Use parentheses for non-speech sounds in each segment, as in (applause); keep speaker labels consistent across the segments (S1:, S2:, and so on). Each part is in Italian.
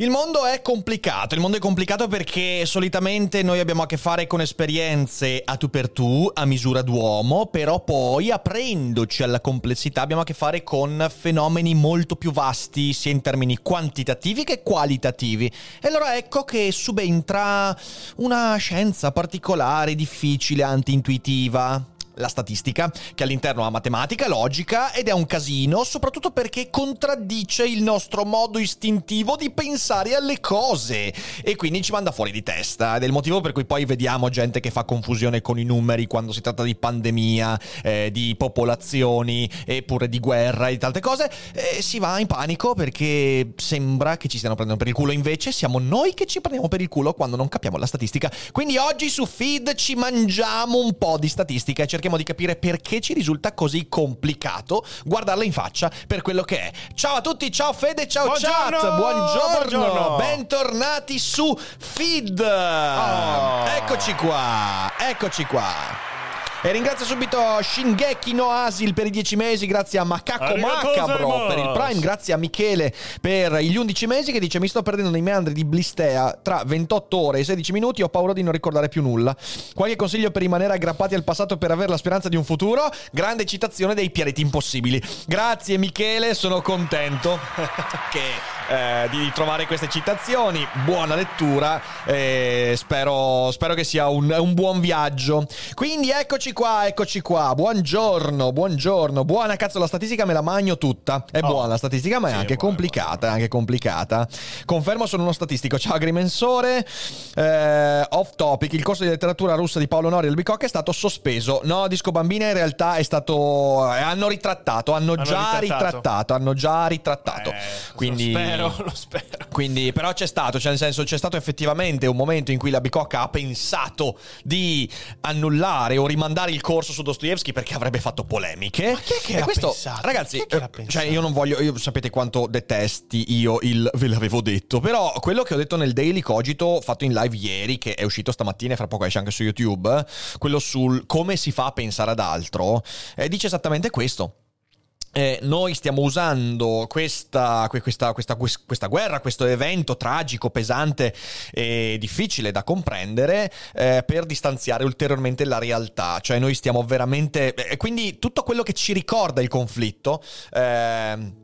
S1: Il mondo è complicato, il mondo è complicato perché solitamente noi abbiamo a che fare con esperienze a tu per tu, a misura d'uomo, però poi aprendoci alla complessità abbiamo a che fare con fenomeni molto più vasti, sia in termini quantitativi che qualitativi. E allora ecco che subentra una scienza particolare, difficile, anti-intuitiva, la statistica, che all'interno ha matematica, logica ed è un casino, soprattutto perché contraddice il nostro modo istintivo di pensare alle cose e quindi ci manda fuori di testa. Ed è il motivo per cui poi vediamo gente che fa confusione con i numeri quando si tratta di pandemia, eh, di popolazioni eppure di guerra e di tante cose. E si va in panico perché sembra che ci stiano prendendo per il culo, invece siamo noi che ci prendiamo per il culo quando non capiamo la statistica. Quindi oggi su Feed ci mangiamo un po' di statistica e cerchiamo cerchiamo di capire perché ci risulta così complicato guardarla in faccia per quello che è. Ciao a tutti, ciao Fede, ciao
S2: Buongiorno!
S1: chat, buongiorno,
S2: Buongiorno!
S1: bentornati su Feed. Oh. Eccoci qua, eccoci qua. E ringrazio subito Shingeki no Asil per i 10 mesi, grazie a Macaco Macabro per il Prime, grazie a Michele per gli 11 mesi che dice mi sto perdendo nei meandri di Blistea tra 28 ore e 16 minuti, ho paura di non ricordare più nulla. Qualche consiglio per rimanere aggrappati al passato per avere la speranza di un futuro? Grande citazione dei pianeti impossibili. Grazie Michele, sono contento (laughs) che, eh, di trovare queste citazioni. Buona lettura, eh, spero, spero che sia un, un buon viaggio. Quindi eccoci qua, eccoci qua. Buongiorno, buongiorno. Buona cazzo, la statistica me la magno tutta. È
S2: Oh.
S1: buona la statistica, ma è
S2: Sì,
S1: anche
S2: buona,
S1: complicata, è anche complicata. Confermo sono uno statistico. Ciao agrimensore. Eh, off topic, il corso di letteratura russa di Paolo Nori del Bicocca è stato sospeso. No, Disco Bambina in realtà è stato eh, hanno ritrattato, hanno,
S2: Hanno
S1: già
S2: ritrattato.
S1: ritrattato, hanno già ritrattato.
S2: Eh,
S1: Quindi
S2: Lo spero, (laughs) lo spero.
S1: quindi, però c'è stato, cioè nel senso c'è stato effettivamente un momento in cui la Bicocca ha pensato di annullare o rimandare il corso su Dostoevsky perché avrebbe fatto polemiche.
S2: Ma chi è che
S1: e questo,
S2: pensato?
S1: ragazzi, eh, cioè io non voglio, io sapete quanto detesti io il ve l'avevo detto, però quello che ho detto nel Daily Cogito fatto in live ieri, che è uscito stamattina e fra poco esce anche su YouTube, quello sul come si fa a pensare ad altro, eh, dice esattamente questo. Eh, noi stiamo usando questa, que- questa, questa, questa guerra, questo evento tragico, pesante e difficile da comprendere eh, per distanziare ulteriormente la realtà. Cioè noi stiamo veramente... E quindi tutto quello che ci ricorda il conflitto... ehm,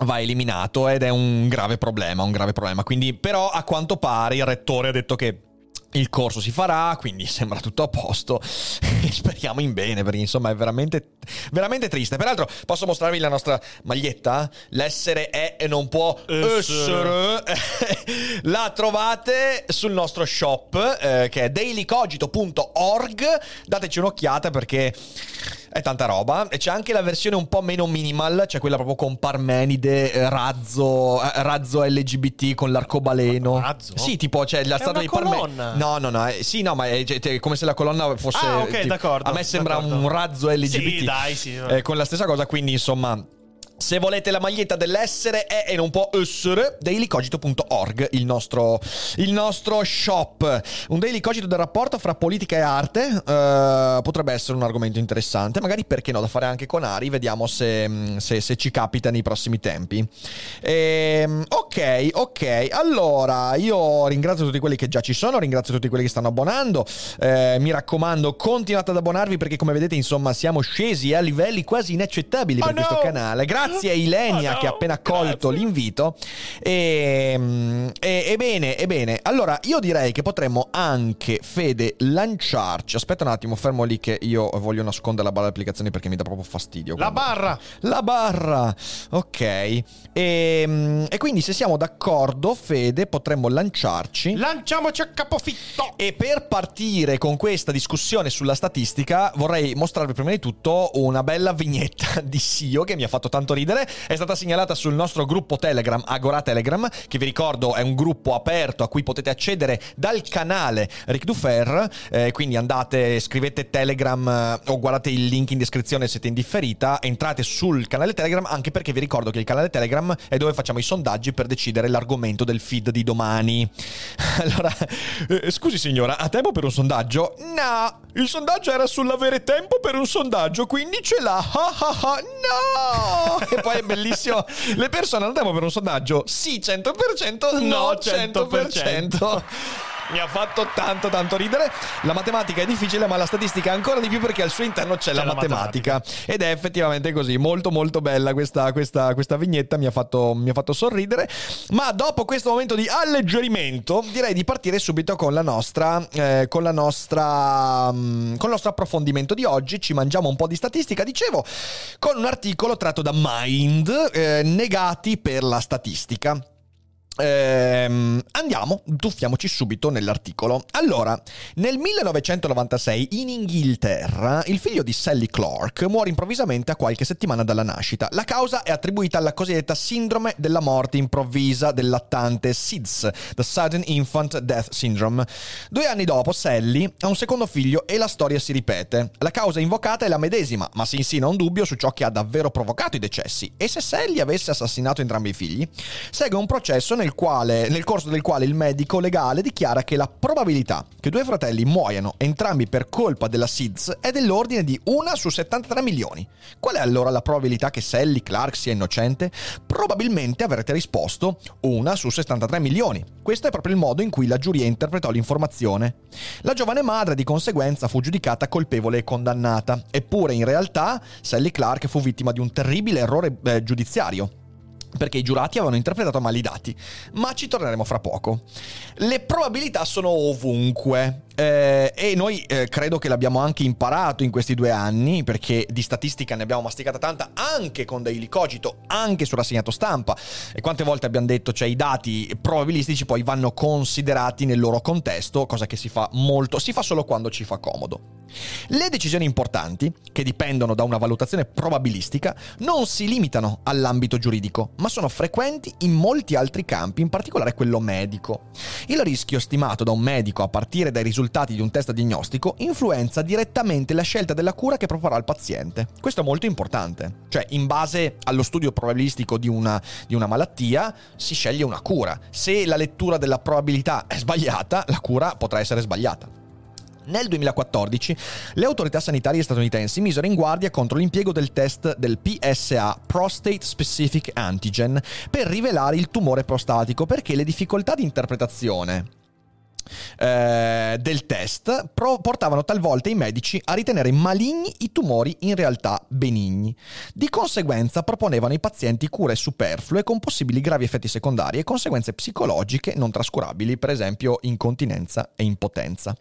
S1: Va eliminato ed è un grave problema, un grave problema. Quindi, però, a quanto pare il rettore ha detto che il corso si farà, quindi sembra tutto a posto. (laughs) Speriamo in bene, perché insomma è veramente, veramente triste. Peraltro, posso mostrarvi la nostra maglietta? L'essere è e non può essere. (laughs) la trovate sul nostro shop, eh, che è dailycogito.org. Dateci un'occhiata perché è tanta roba. E c'è anche la versione un po' meno minimal, cioè quella proprio con Parmenide, eh, razzo, eh, razzo LGBT con l'arcobaleno.
S2: Razzo?
S1: Sì, tipo c'è la
S2: È
S1: statua di Parmenide. No, no, no. eh, sì, no, ma è, cioè, è come se la colonna fosse.
S2: Ah, ok,
S1: tipo-
S2: d'accordo,
S1: A me sembra
S2: d'accordo.
S1: un razzo LGBT.
S2: Sì, dai, sì.
S1: Eh, con la stessa cosa, quindi insomma. Se volete la maglietta dell'essere è e non può essere, dailycogito.org, il nostro, il nostro shop. Un daily cogito del rapporto fra politica e arte eh, potrebbe essere un argomento interessante, magari perché no, da fare anche con Ari, vediamo se, mm, se- se ci capita nei prossimi tempi. Ehm, ok, ok, allora io ringrazio tutti quelli che già ci sono, ringrazio tutti quelli che stanno abbonando, Eh, mi raccomando continuate ad abbonarvi perché come vedete insomma siamo scesi a livelli quasi inaccettabili per
S2: Oh,
S1: questo
S2: no!
S1: canale. Grazie Grazie a Ilenia
S2: Oh no,
S1: che ha appena accolto
S2: grazie.
S1: l'invito. E, e- ebbene, ebbene, allora io direi che potremmo anche, Fede, lanciarci. Aspetta un attimo, fermo lì che io voglio nascondere la barra di applicazioni perché mi dà proprio fastidio.
S2: La
S1: quando-
S2: barra.
S1: La barra, ok. E, e quindi se siamo d'accordo, Fede, potremmo lanciarci.
S2: Lanciamoci a capofitto.
S1: E per partire con questa discussione sulla statistica, vorrei mostrarvi prima di tutto una bella vignetta (laughs) di Sio che mi ha fatto tanto ridere. È stata segnalata sul nostro gruppo Telegram, Agora Telegram, che vi ricordo è un gruppo aperto a cui potete accedere dal canale Ric Dufer. Eh, quindi andate, scrivete Telegram eh, o guardate il link in descrizione se siete in differita. Entrate sul canale Telegram, anche perché vi ricordo che il canale Telegram è dove facciamo i sondaggi per decidere l'argomento del feed di domani. (laughs) Allora, eh, scusi signora, ha tempo per un sondaggio? No, il sondaggio era sull'avere tempo per un sondaggio, quindi ce l'ha. No! (laughs) E (laughs) poi è bellissimo. Le persone tempo per un sondaggio? Sì, 100%, no,
S2: No,
S1: 100%. Mi ha fatto tanto tanto ridere. La matematica è difficile, ma la statistica ancora di più perché al suo interno c'è, la,
S2: la
S1: matematica. Ed è effettivamente così. Molto molto bella questa, questa, questa vignetta, mi ha, fatto, mi ha fatto sorridere. Ma dopo questo momento di alleggerimento, direi di partire subito con la nostra. eh, con la nostra. mm, con il nostro approfondimento di oggi. Ci mangiamo un po' di statistica, dicevo, con un articolo tratto da Mind, eh, negati per la statistica. Ehm, andiamo, tuffiamoci subito nell'articolo. Allora, nel 1996 in Inghilterra il figlio di Sally Clark muore improvvisamente a qualche settimana dalla nascita. La causa è attribuita alla cosiddetta sindrome della morte improvvisa del lattante SIDS, The Sudden Infant Death Syndrome. Due anni dopo Sally ha un secondo figlio e la storia si ripete. La causa invocata è la medesima, ma si insina un dubbio su ciò che ha davvero provocato i decessi. E se Sally avesse assassinato entrambi i figli? Segue un processo nel, quale, nel corso del quale il medico legale dichiara che la probabilità che due fratelli muoiano entrambi per colpa della SIDS è dell'ordine di 1 su 73 milioni. Qual è allora la probabilità che Sally Clark sia innocente? Probabilmente avrete risposto 1 su 73 milioni. Questo è proprio il modo in cui la giuria interpretò l'informazione. La giovane madre di conseguenza fu giudicata colpevole e condannata, eppure in realtà Sally Clark fu vittima di un terribile errore eh, giudiziario perché i giurati avevano interpretato male i dati, ma ci torneremo fra poco. Le probabilità sono ovunque eh, e noi eh, credo che l'abbiamo anche imparato in questi due anni, perché di statistica ne abbiamo masticata tanta anche con Daily Cogito, anche sul rassegnato stampa. E quante volte abbiamo detto, cioè i dati probabilistici poi vanno considerati nel loro contesto, cosa che si fa molto, si fa solo quando ci fa comodo. Le decisioni importanti, che dipendono da una valutazione probabilistica, non si limitano all'ambito giuridico, ma sono frequenti in molti altri campi, in particolare quello medico. Il rischio stimato da un medico a partire dai risultati di un test diagnostico influenza direttamente la scelta della cura che proporrà il paziente. Questo è molto importante. Cioè, in base allo studio probabilistico di una, di una malattia, si sceglie una cura. Se la lettura della probabilità è sbagliata, la cura potrà essere sbagliata. Nel 2014 le autorità sanitarie statunitensi misero in guardia contro l'impiego del test del PSA, Prostate Specific Antigen, per rivelare il tumore prostatico perché le difficoltà di interpretazione eh, del test pro- portavano talvolta i medici a ritenere maligni i tumori in realtà benigni. Di conseguenza proponevano ai pazienti cure superflue con possibili gravi effetti secondari e conseguenze psicologiche non trascurabili, per esempio incontinenza e impotenza.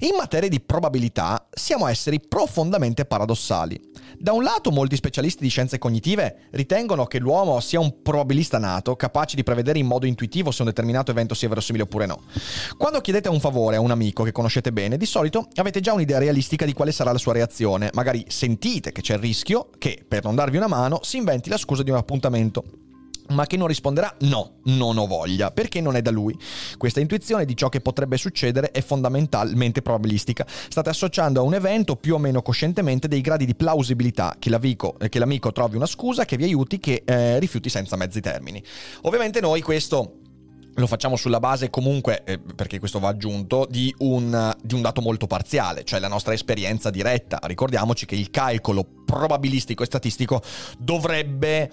S1: In materia di probabilità siamo esseri profondamente paradossali. Da un lato molti specialisti di scienze cognitive ritengono che l'uomo sia un probabilista nato, capace di prevedere in modo intuitivo se un determinato evento sia verosimile oppure no. Quando chiedete un favore a un amico che conoscete bene, di solito avete già un'idea realistica di quale sarà la sua reazione, magari sentite che c'è il rischio che, per non darvi una mano, si inventi la scusa di un appuntamento ma che non risponderà no, non ho voglia, perché non è da lui. Questa intuizione di ciò che potrebbe succedere è fondamentalmente probabilistica. State associando a un evento più o meno coscientemente dei gradi di plausibilità che l'amico, che l'amico trovi una scusa che vi aiuti, che eh, rifiuti senza mezzi termini. Ovviamente noi questo lo facciamo sulla base comunque, eh, perché questo va aggiunto, di un, di un, dato molto parziale, cioè la nostra esperienza diretta. Ricordiamoci che il calcolo probabilistico e statistico dovrebbe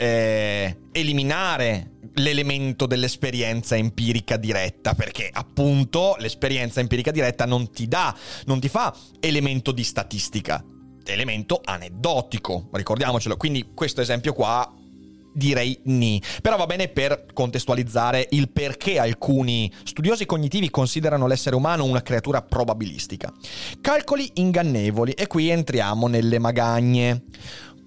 S1: eh, eliminare l'elemento dell'esperienza empirica diretta, perché appunto l'esperienza empirica diretta non ti dà, non ti fa elemento di statistica. elemento aneddotico, ricordiamocelo. Quindi questo esempio qua direi ni. Però va bene per contestualizzare il perché alcuni studiosi cognitivi considerano l'essere umano una creatura probabilistica. Calcoli ingannevoli e qui entriamo nelle magagne.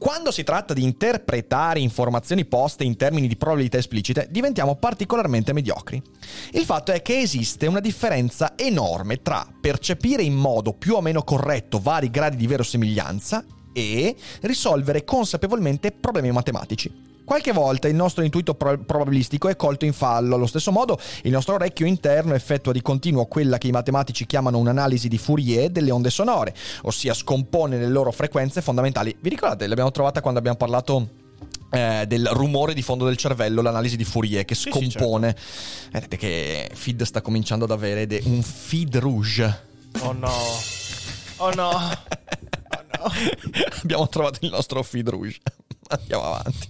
S1: Quando si tratta di interpretare informazioni poste in termini di probabilità esplicite, diventiamo particolarmente mediocri. Il fatto è che esiste una differenza enorme tra percepire in modo più o meno corretto vari gradi di verosimiglianza e risolvere consapevolmente problemi matematici. Qualche volta il nostro intuito pro- probabilistico è colto in fallo, allo stesso modo il nostro orecchio interno effettua di continuo quella che i matematici chiamano un'analisi di Fourier delle onde sonore, ossia scompone le loro frequenze fondamentali. Vi ricordate, l'abbiamo trovata quando abbiamo parlato eh, del rumore di fondo del cervello, l'analisi di Fourier che scompone. Sì, sì, certo. Vedete che Feed sta cominciando ad avere de- un feed rouge.
S2: Oh no. Oh no. (laughs)
S1: Oh no. abbiamo trovato il nostro feed rouge. (laughs) Andiamo avanti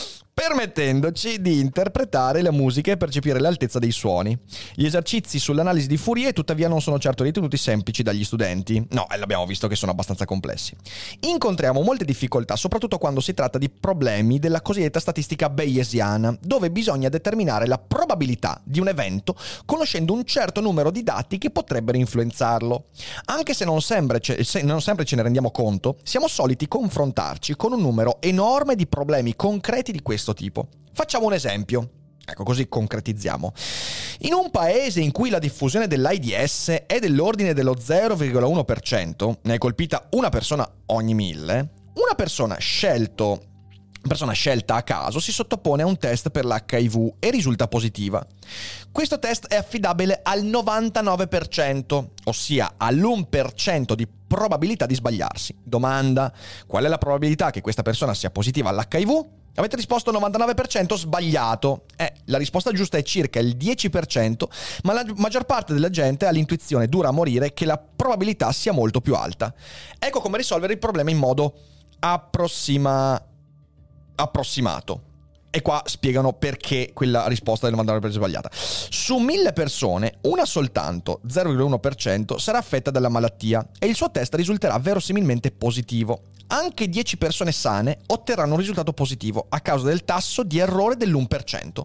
S1: permettendoci di interpretare la musica e percepire l'altezza dei suoni. Gli esercizi sull'analisi di Fourier tuttavia non sono certo ritenuti semplici dagli studenti. No, e l'abbiamo visto che sono abbastanza complessi. Incontriamo molte difficoltà, soprattutto quando si tratta di problemi della cosiddetta statistica bayesiana, dove bisogna determinare la probabilità di un evento conoscendo un certo numero di dati che potrebbero influenzarlo. Anche se non sempre, se non sempre ce ne rendiamo conto, siamo soliti confrontarci con un numero enorme di problemi concreti di questo questo tipo. Facciamo un esempio. Ecco, così concretizziamo. In un paese in cui la diffusione dell'AIDS è dell'ordine dello 0,1%, ne è colpita una persona ogni mille, una persona scelto persona scelta a caso si sottopone a un test per l'HIV e risulta positiva. Questo test è affidabile al 99%, ossia all'1% di probabilità di sbagliarsi. Domanda: qual è la probabilità che questa persona sia positiva all'HIV? Avete risposto 99% sbagliato. Eh, la risposta giusta è circa il 10%, ma la maggior parte della gente ha l'intuizione dura a morire che la probabilità sia molto più alta. Ecco come risolvere il problema in modo approssima... approssimato. E qua spiegano perché quella risposta del 99% è sbagliata. Su 1000 persone, una soltanto, 0,1%, sarà affetta dalla malattia e il suo test risulterà verosimilmente positivo anche 10 persone sane otterranno un risultato positivo a causa del tasso di errore dell'1%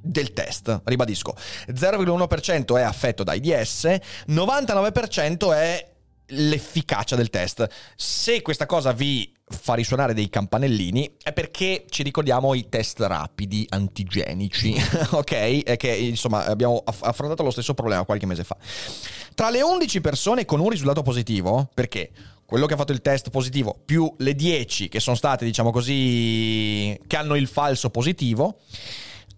S1: del test. Ribadisco, 0,1% è affetto da AIDS, 99% è l'efficacia del test. Se questa cosa vi fa risuonare dei campanellini è perché ci ricordiamo i test rapidi antigenici, (laughs) ok? E che insomma abbiamo affrontato lo stesso problema qualche mese fa. Tra le 11 persone con un risultato positivo, perché quello che ha fatto il test positivo più le 10 che sono state, diciamo così, che hanno il falso positivo,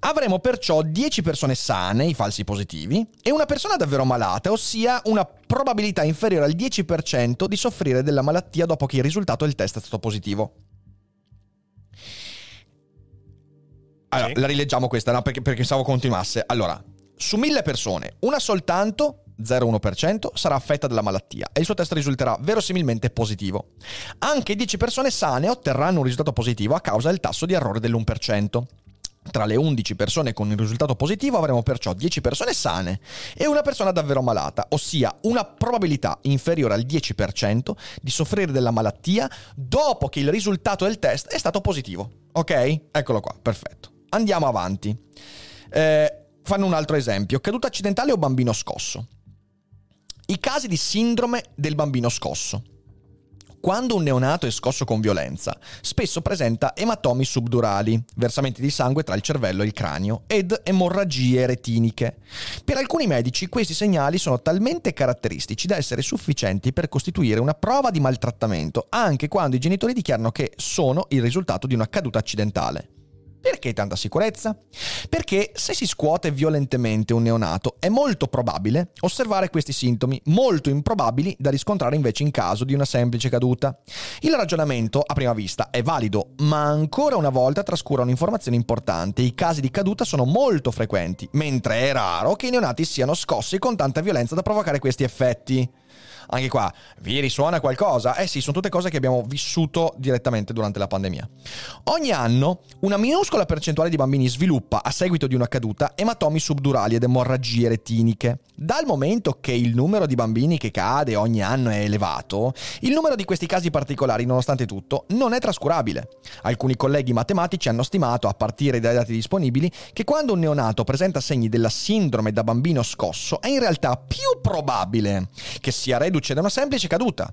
S1: avremo perciò 10 persone sane, i falsi positivi, e una persona davvero malata, ossia una probabilità inferiore al 10% di soffrire della malattia dopo che il risultato del test è stato positivo. Allora, sì. la rileggiamo questa, no? perché, perché pensavo continuasse. Allora, su 1000 persone, una soltanto 0,1% sarà affetta dalla malattia e il suo test risulterà verosimilmente positivo. Anche 10 persone sane otterranno un risultato positivo a causa del tasso di errore dell'1%. Tra le 11 persone con il risultato positivo avremo perciò 10 persone sane e una persona davvero malata, ossia una probabilità inferiore al 10% di soffrire della malattia dopo che il risultato del test è stato positivo. Ok? Eccolo qua, perfetto. Andiamo avanti. Eh, fanno un altro esempio. Caduta accidentale o bambino scosso? I casi di sindrome del bambino scosso. Quando un neonato è scosso con violenza, spesso presenta ematomi subdurali, versamenti di sangue tra il cervello e il cranio, ed emorragie retiniche. Per alcuni medici questi segnali sono talmente caratteristici da essere sufficienti per costituire una prova di maltrattamento, anche quando i genitori dichiarano che sono il risultato di una caduta accidentale. Perché tanta sicurezza? Perché se si scuote violentemente un neonato è molto probabile osservare questi sintomi, molto improbabili da riscontrare invece in caso di una semplice caduta. Il ragionamento a prima vista è valido, ma ancora una volta trascura un'informazione importante. I casi di caduta sono molto frequenti, mentre è raro che i neonati siano scossi con tanta violenza da provocare questi effetti. Anche qua, vi risuona qualcosa? Eh sì, sono tutte cose che abbiamo vissuto direttamente durante la pandemia. Ogni anno una minuscola percentuale di bambini sviluppa, a seguito di una caduta, ematomi subdurali ed emorragie retiniche. Dal momento che il numero di bambini che cade ogni anno è elevato, il numero di questi casi particolari, nonostante tutto, non è trascurabile. Alcuni colleghi matematici hanno stimato, a partire dai dati disponibili, che quando un neonato presenta segni della sindrome da bambino scosso, è in realtà più probabile che sia reduce da una semplice caduta.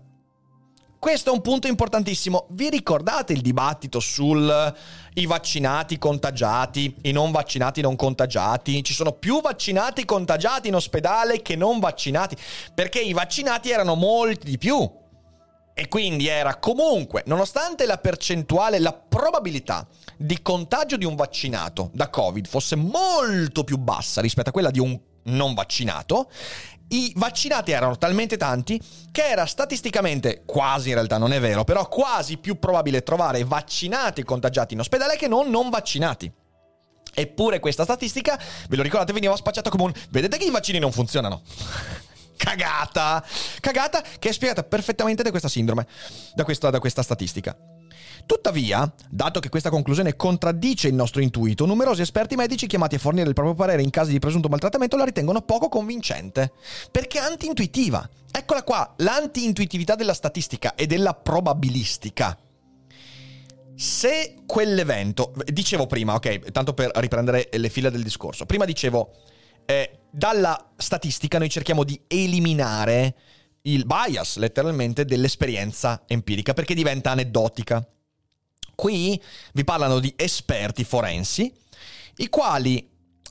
S1: Questo è un punto importantissimo. Vi ricordate il dibattito sul i vaccinati contagiati, i non vaccinati non contagiati? Ci sono più vaccinati contagiati in ospedale che non vaccinati, perché i vaccinati erano molti di più. E quindi era comunque, nonostante la percentuale, la probabilità di contagio di un vaccinato da Covid fosse molto più bassa rispetto a quella di un non vaccinato, i vaccinati erano talmente tanti che era statisticamente, quasi in realtà non è vero, però quasi più probabile trovare vaccinati contagiati in ospedale che non non vaccinati. Eppure questa statistica, ve lo ricordate, veniva spacciata come un... Vedete che i vaccini non funzionano. (laughs) Cagata! Cagata che è spiegata perfettamente da questa sindrome, da questa, da questa statistica. Tuttavia, dato che questa conclusione contraddice il nostro intuito, numerosi esperti medici chiamati a fornire il proprio parere in casi di presunto maltrattamento la ritengono poco convincente, perché anti-intuitiva. Eccola qua, l'anti-intuitività della statistica e della probabilistica. Se quell'evento, dicevo prima, ok, tanto per riprendere le fila del discorso, prima dicevo, eh, dalla statistica noi cerchiamo di eliminare il bias letteralmente dell'esperienza empirica perché diventa aneddotica. Qui vi parlano di esperti forensi, i quali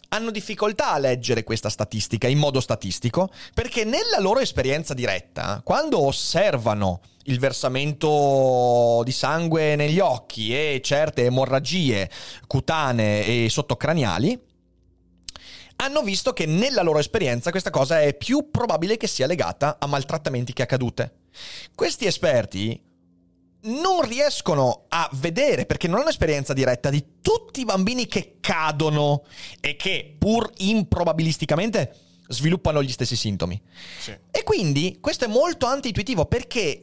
S1: hanno difficoltà a leggere questa statistica in modo statistico perché nella loro esperienza diretta, quando osservano il versamento di sangue negli occhi e certe emorragie cutanee e sottocraniali, hanno visto che nella loro esperienza questa cosa è più probabile che sia legata a maltrattamenti che a cadute. Questi esperti non riescono a vedere, perché non hanno esperienza diretta, di tutti i bambini che cadono e che, pur improbabilisticamente, sviluppano gli stessi sintomi. Sì. E quindi questo è molto anti-intuitivo perché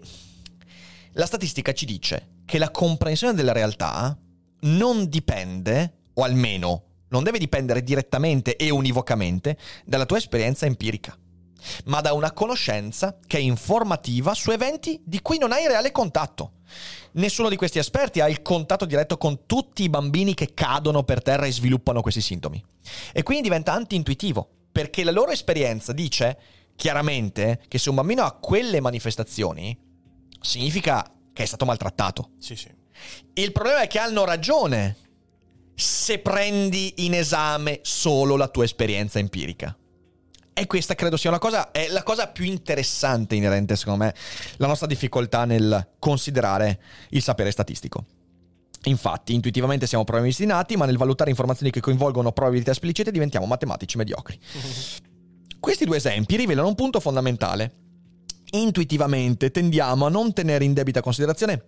S1: la statistica ci dice che la comprensione della realtà non dipende, o almeno non deve dipendere direttamente e univocamente dalla tua esperienza empirica ma da una conoscenza che è informativa su eventi di cui non hai reale contatto. Nessuno di questi esperti ha il contatto diretto con tutti i bambini che cadono per terra e sviluppano questi sintomi. E quindi diventa anti-intuitivo, perché la loro esperienza dice chiaramente che se un bambino ha quelle manifestazioni, significa che è stato maltrattato.
S2: Sì, sì.
S1: Il problema è che hanno ragione se prendi in esame solo la tua esperienza empirica. E questa credo sia una cosa, è la cosa più interessante inerente, secondo me, la nostra difficoltà nel considerare il sapere statistico. Infatti, intuitivamente siamo probabilisti nati, ma nel valutare informazioni che coinvolgono probabilità esplicite diventiamo matematici mediocri. (laughs) Questi due esempi rivelano un punto fondamentale. Intuitivamente tendiamo a non tenere in debita considerazione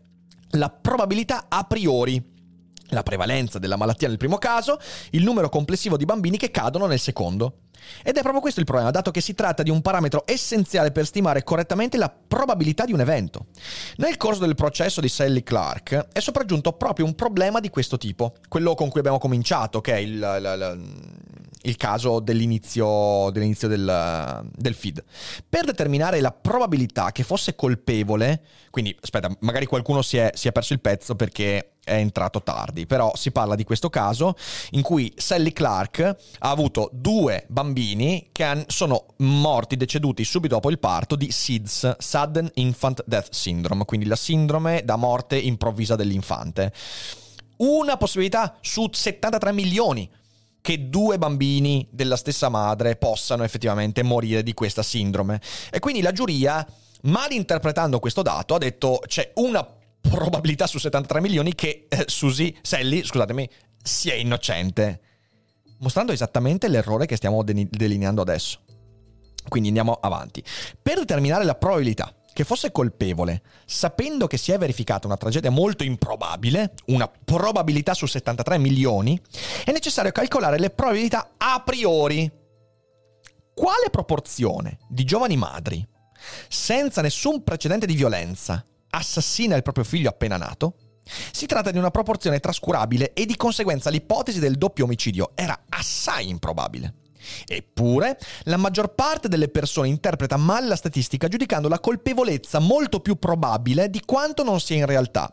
S1: la probabilità a priori la prevalenza della malattia nel primo caso, il numero complessivo di bambini che cadono nel secondo. Ed è proprio questo il problema, dato che si tratta di un parametro essenziale per stimare correttamente la probabilità di un evento. Nel corso del processo di Sally Clark è sopraggiunto proprio un problema di questo tipo, quello con cui abbiamo cominciato, che è il, il, il caso dell'inizio, dell'inizio del, del, feed. Per determinare la probabilità che fosse colpevole, quindi aspetta, magari qualcuno si è, si è perso il pezzo perché è entrato tardi, però si parla di questo caso in cui Sally Clark ha avuto due bambini che sono morti, deceduti subito dopo il parto di SIDS, Sudden Infant Death Syndrome, quindi la sindrome da morte improvvisa dell'infante. Una possibilità su 73 milioni che due bambini della stessa madre possano effettivamente morire di questa sindrome. E quindi la giuria, malinterpretando questo dato, ha detto c'è una probabilità su 73 milioni che eh, Susie, Sally, scusatemi, sia innocente. Mostrando esattamente l'errore che stiamo delineando adesso. Quindi andiamo avanti. Per determinare la probabilità che fosse colpevole, sapendo che si è verificata una tragedia molto improbabile, una probabilità su 73 milioni, è necessario calcolare le probabilità a priori. Quale proporzione di giovani madri senza nessun precedente di violenza, assassina il proprio figlio appena nato, si tratta di una proporzione trascurabile e di conseguenza l'ipotesi del doppio omicidio era assai improbabile. Eppure, la maggior parte delle persone interpreta male la statistica giudicando la colpevolezza molto più probabile di quanto non sia in realtà.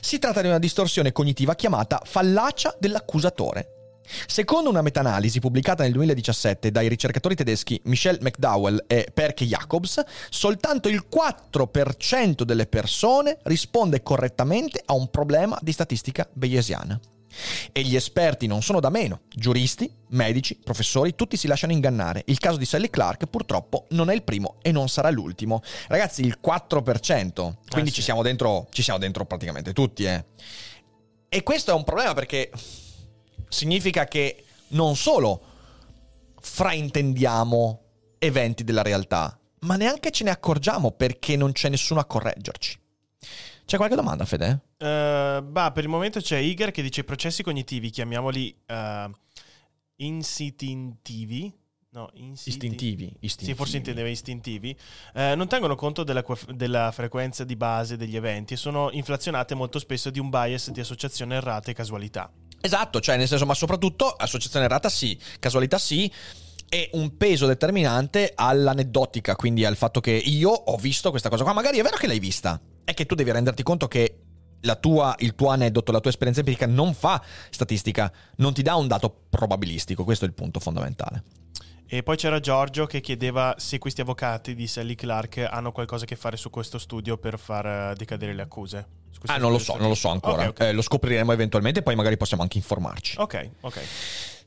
S1: Si tratta di una distorsione cognitiva chiamata fallacia dell'accusatore. Secondo una meta-analisi pubblicata nel 2017 dai ricercatori tedeschi Michel McDowell e Perke Jacobs, soltanto il 4% delle persone risponde correttamente a un problema di statistica bayesiana. E gli esperti non sono da meno, giuristi, medici, professori, tutti si lasciano ingannare. Il caso di Sally Clark purtroppo non è il primo e non sarà l'ultimo. Ragazzi, il 4%, quindi ah, sì. ci, siamo dentro, ci siamo dentro praticamente tutti, eh. E questo è un problema perché significa che non solo fraintendiamo eventi della realtà, ma neanche ce ne accorgiamo perché non c'è nessuno a correggerci. C'è qualche domanda, Fede?
S2: Uh, bah, per il momento c'è Iger che dice i processi cognitivi, chiamiamoli uh, instintivi.
S1: No, istintivi, istintivi.
S2: Sì, forse intendeva istintivi. Eh, non tengono conto della, della, frequenza di base degli eventi e sono inflazionate molto spesso di un bias di associazione errata e casualità.
S1: Esatto, cioè nel senso, ma soprattutto associazione errata sì, casualità sì, e un peso determinante all'aneddotica, quindi al fatto che io ho visto questa cosa qua, magari è vero che l'hai vista, è che tu devi renderti conto che tua, il tuo aneddoto, la tua esperienza empirica non fa statistica, non ti dà un dato probabilistico, questo è il punto fondamentale.
S2: E poi c'era Giorgio che chiedeva se questi avvocati di Sally Clark hanno qualcosa a che fare su questo studio per far eh, decadere le accuse.
S1: Ah, non lo so, non lo so ancora. Okay, okay. Eh, lo scopriremo eventualmente, poi magari possiamo anche informarci.
S2: Ok, ok.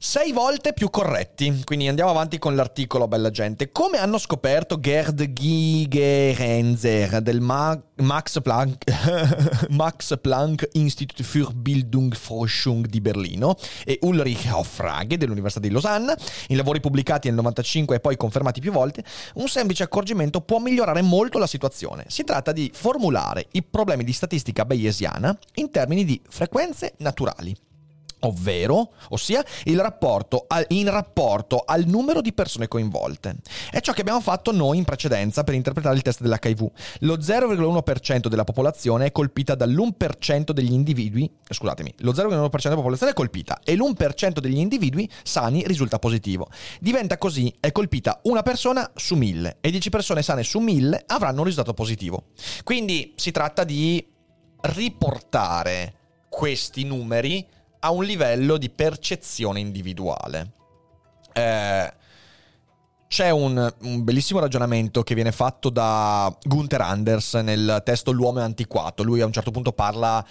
S1: Sei volte più corretti. Quindi andiamo avanti con l'articolo, bella gente. Come hanno scoperto Gerd Gigerenzer del Ma- Max, Planck, (laughs) Max Planck Institut für Bildungsforschung di Berlino e Ulrich Hofrage dell'Università di Losanna, in lavori pubblicati nel 95 e poi confermati più volte, un semplice accorgimento può migliorare molto la situazione. Si tratta di formulare i problemi di statistica bayesiana in termini di frequenze naturali ovvero, ossia rapporto al, in rapporto al numero di persone coinvolte. È ciò che abbiamo fatto noi in precedenza per interpretare il test dell'HIV. Lo 0,1% della popolazione è colpita dall'1% degli individui, scusatemi, lo 0,1% della popolazione è colpita e l'1% degli individui sani risulta positivo. Diventa così, è colpita una persona su mille e 10 persone sane su mille avranno un risultato positivo. Quindi si tratta di riportare questi numeri a un livello di percezione individuale. Eh, c'è un, un, bellissimo ragionamento che viene fatto da Gunther Anders nel testo L'uomo è antiquato. Lui a un certo punto parla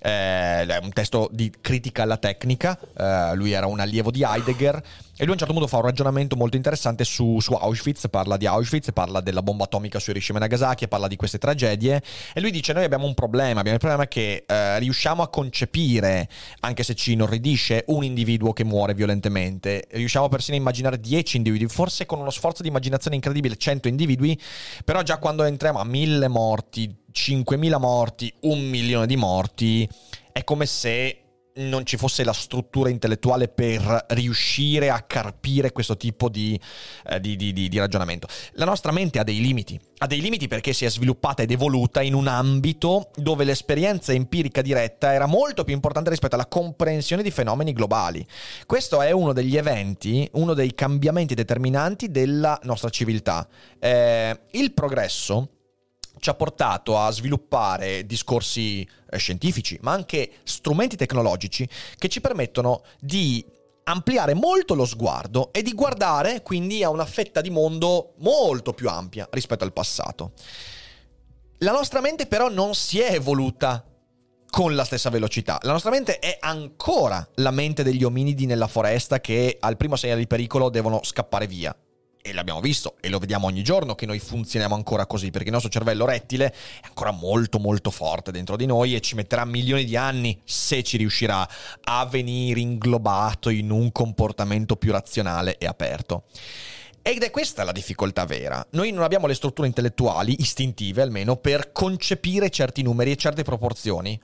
S1: eh, è un testo di critica alla tecnica, eh, lui era un allievo di Heidegger e lui a un certo punto fa un ragionamento molto interessante su, su Auschwitz, parla di Auschwitz, parla della bomba atomica su Hiroshima e Nagasaki, parla di queste tragedie e lui dice noi abbiamo un problema, abbiamo il problema che eh, riusciamo a concepire, anche se ci inorridisce, un individuo che muore violentemente, riusciamo persino a immaginare 10 individui, forse con uno sforzo di immaginazione incredibile 100 individui, però già quando entriamo a 1000 morti, 5.000 morti, un milione di morti, è come se non ci fosse la struttura intellettuale per riuscire a carpire questo tipo di, eh, di, di, di, ragionamento. La nostra mente ha dei limiti, ha dei limiti perché si è sviluppata ed evoluta in un ambito dove l'esperienza empirica diretta era molto più importante rispetto alla comprensione di fenomeni globali. Questo è uno degli eventi, uno dei cambiamenti determinanti della nostra civiltà. Eh, il progresso ci ha portato a sviluppare discorsi eh, scientifici, ma anche strumenti tecnologici che ci permettono di ampliare molto lo sguardo e di guardare quindi a una fetta di mondo molto più ampia rispetto al passato. La nostra mente però non si è evoluta con la stessa velocità. La nostra mente è ancora la mente degli ominidi nella foresta che al primo segnale di pericolo devono scappare via e l'abbiamo visto e lo vediamo ogni giorno che noi funzioniamo ancora così, perché il nostro cervello rettile è ancora molto molto forte dentro di noi e ci metterà milioni di anni, se ci riuscirà, a venire inglobato in un comportamento più razionale e aperto. Ed è questa la difficoltà vera. Noi non abbiamo le strutture intellettuali, istintive almeno, per concepire certi numeri e certe proporzioni.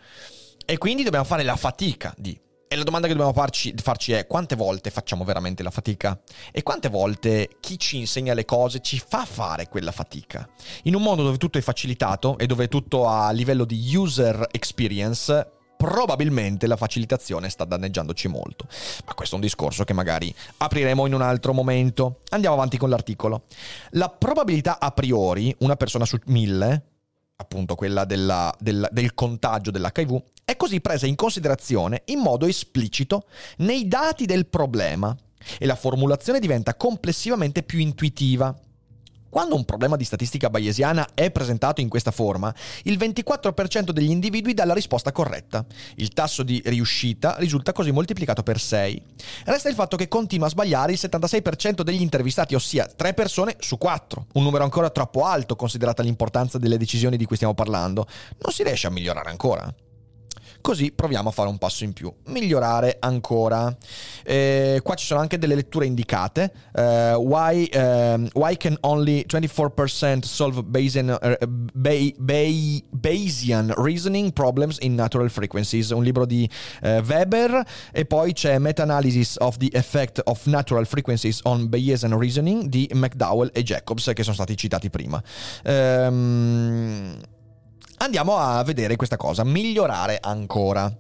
S1: E quindi dobbiamo fare la fatica di E la domanda che dobbiamo farci, farci, è quante volte facciamo veramente la fatica? E quante volte chi ci insegna le cose ci fa fare quella fatica? In un mondo dove tutto è facilitato e dove tutto a livello di user experience, probabilmente la facilitazione sta danneggiandoci molto. Ma questo è un discorso che magari apriremo in un altro momento. Andiamo avanti con l'articolo. La probabilità a priori, una persona su mille, appunto quella della, del, del contagio dell'HIV, è così presa in considerazione in modo esplicito nei dati del problema e la formulazione diventa complessivamente più intuitiva. Quando un problema di statistica bayesiana è presentato in questa forma, il 24% degli individui dà la risposta corretta. Il tasso di riuscita risulta così moltiplicato per 6. Resta il fatto che continua a sbagliare il 76% degli intervistati, ossia 3 persone su 4, un numero ancora troppo alto considerata l'importanza delle decisioni di cui stiamo parlando. Non si riesce a migliorare ancora. Così proviamo a fare un passo in più, migliorare ancora. Eh, qua ci sono anche delle letture indicate. Uh, why, uh, why, can only 24% solve Bayesian, uh, Bay, Bay, Bayesian reasoning problems in natural frequencies? Un libro di Weber. E poi c'è Meta-analysis of the effect of natural frequencies on Bayesian reasoning di McDowell e Jacobs, che sono stati citati prima. Um, Andiamo a vedere questa cosa, migliorare ancora.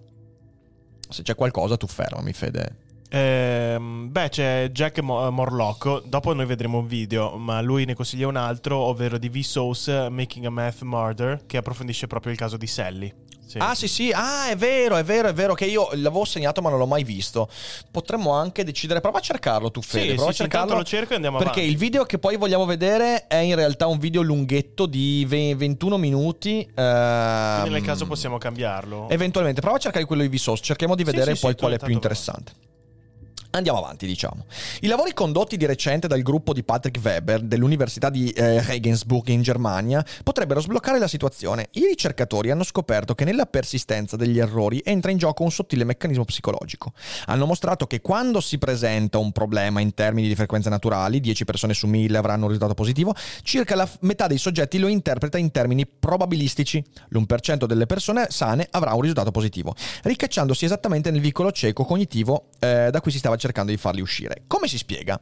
S1: Se c'è qualcosa tu fermami, Fede.
S2: Eh, beh, c'è Jack Morlocco. Dopo noi vedremo un video, ma lui ne consiglia un altro, ovvero di Vsauce Making a Math Murder, che approfondisce proprio il caso di Sally.
S1: Sì. Ah, sì, sì. Ah, è vero, è vero, è vero che io l'avevo segnato ma non l'ho mai visto. Potremmo anche decidere. Prova a cercarlo tu, Fede.
S2: Sì,
S1: Prova
S2: sì,
S1: a cercarlo.
S2: lo cerco e andiamo
S1: perché
S2: avanti.
S1: Perché il video che poi vogliamo vedere è in realtà un video lunghetto di 21 minuti.
S2: Ehm... Quindi nel caso possiamo cambiarlo.
S1: Eventualmente. Prova a cercare quello di Vsauce. Cerchiamo di vedere sì, poi qual è più interessante. Andiamo avanti, diciamo. I lavori condotti di recente dal gruppo di Patrick Weber dell'Università di eh, Regensburg in Germania potrebbero sbloccare la situazione. I ricercatori hanno scoperto che nella persistenza degli errori entra in gioco un sottile meccanismo psicologico. Hanno mostrato che quando si presenta un problema in termini di frequenze naturali, 10 persone su 1000 avranno un risultato positivo, circa la metà dei soggetti lo interpreta in termini probabilistici. L'1% delle persone sane avrà un risultato positivo, ricacciandosi esattamente nel vicolo cieco cognitivo eh, da cui si stava cercando di farli uscire. Come si spiega?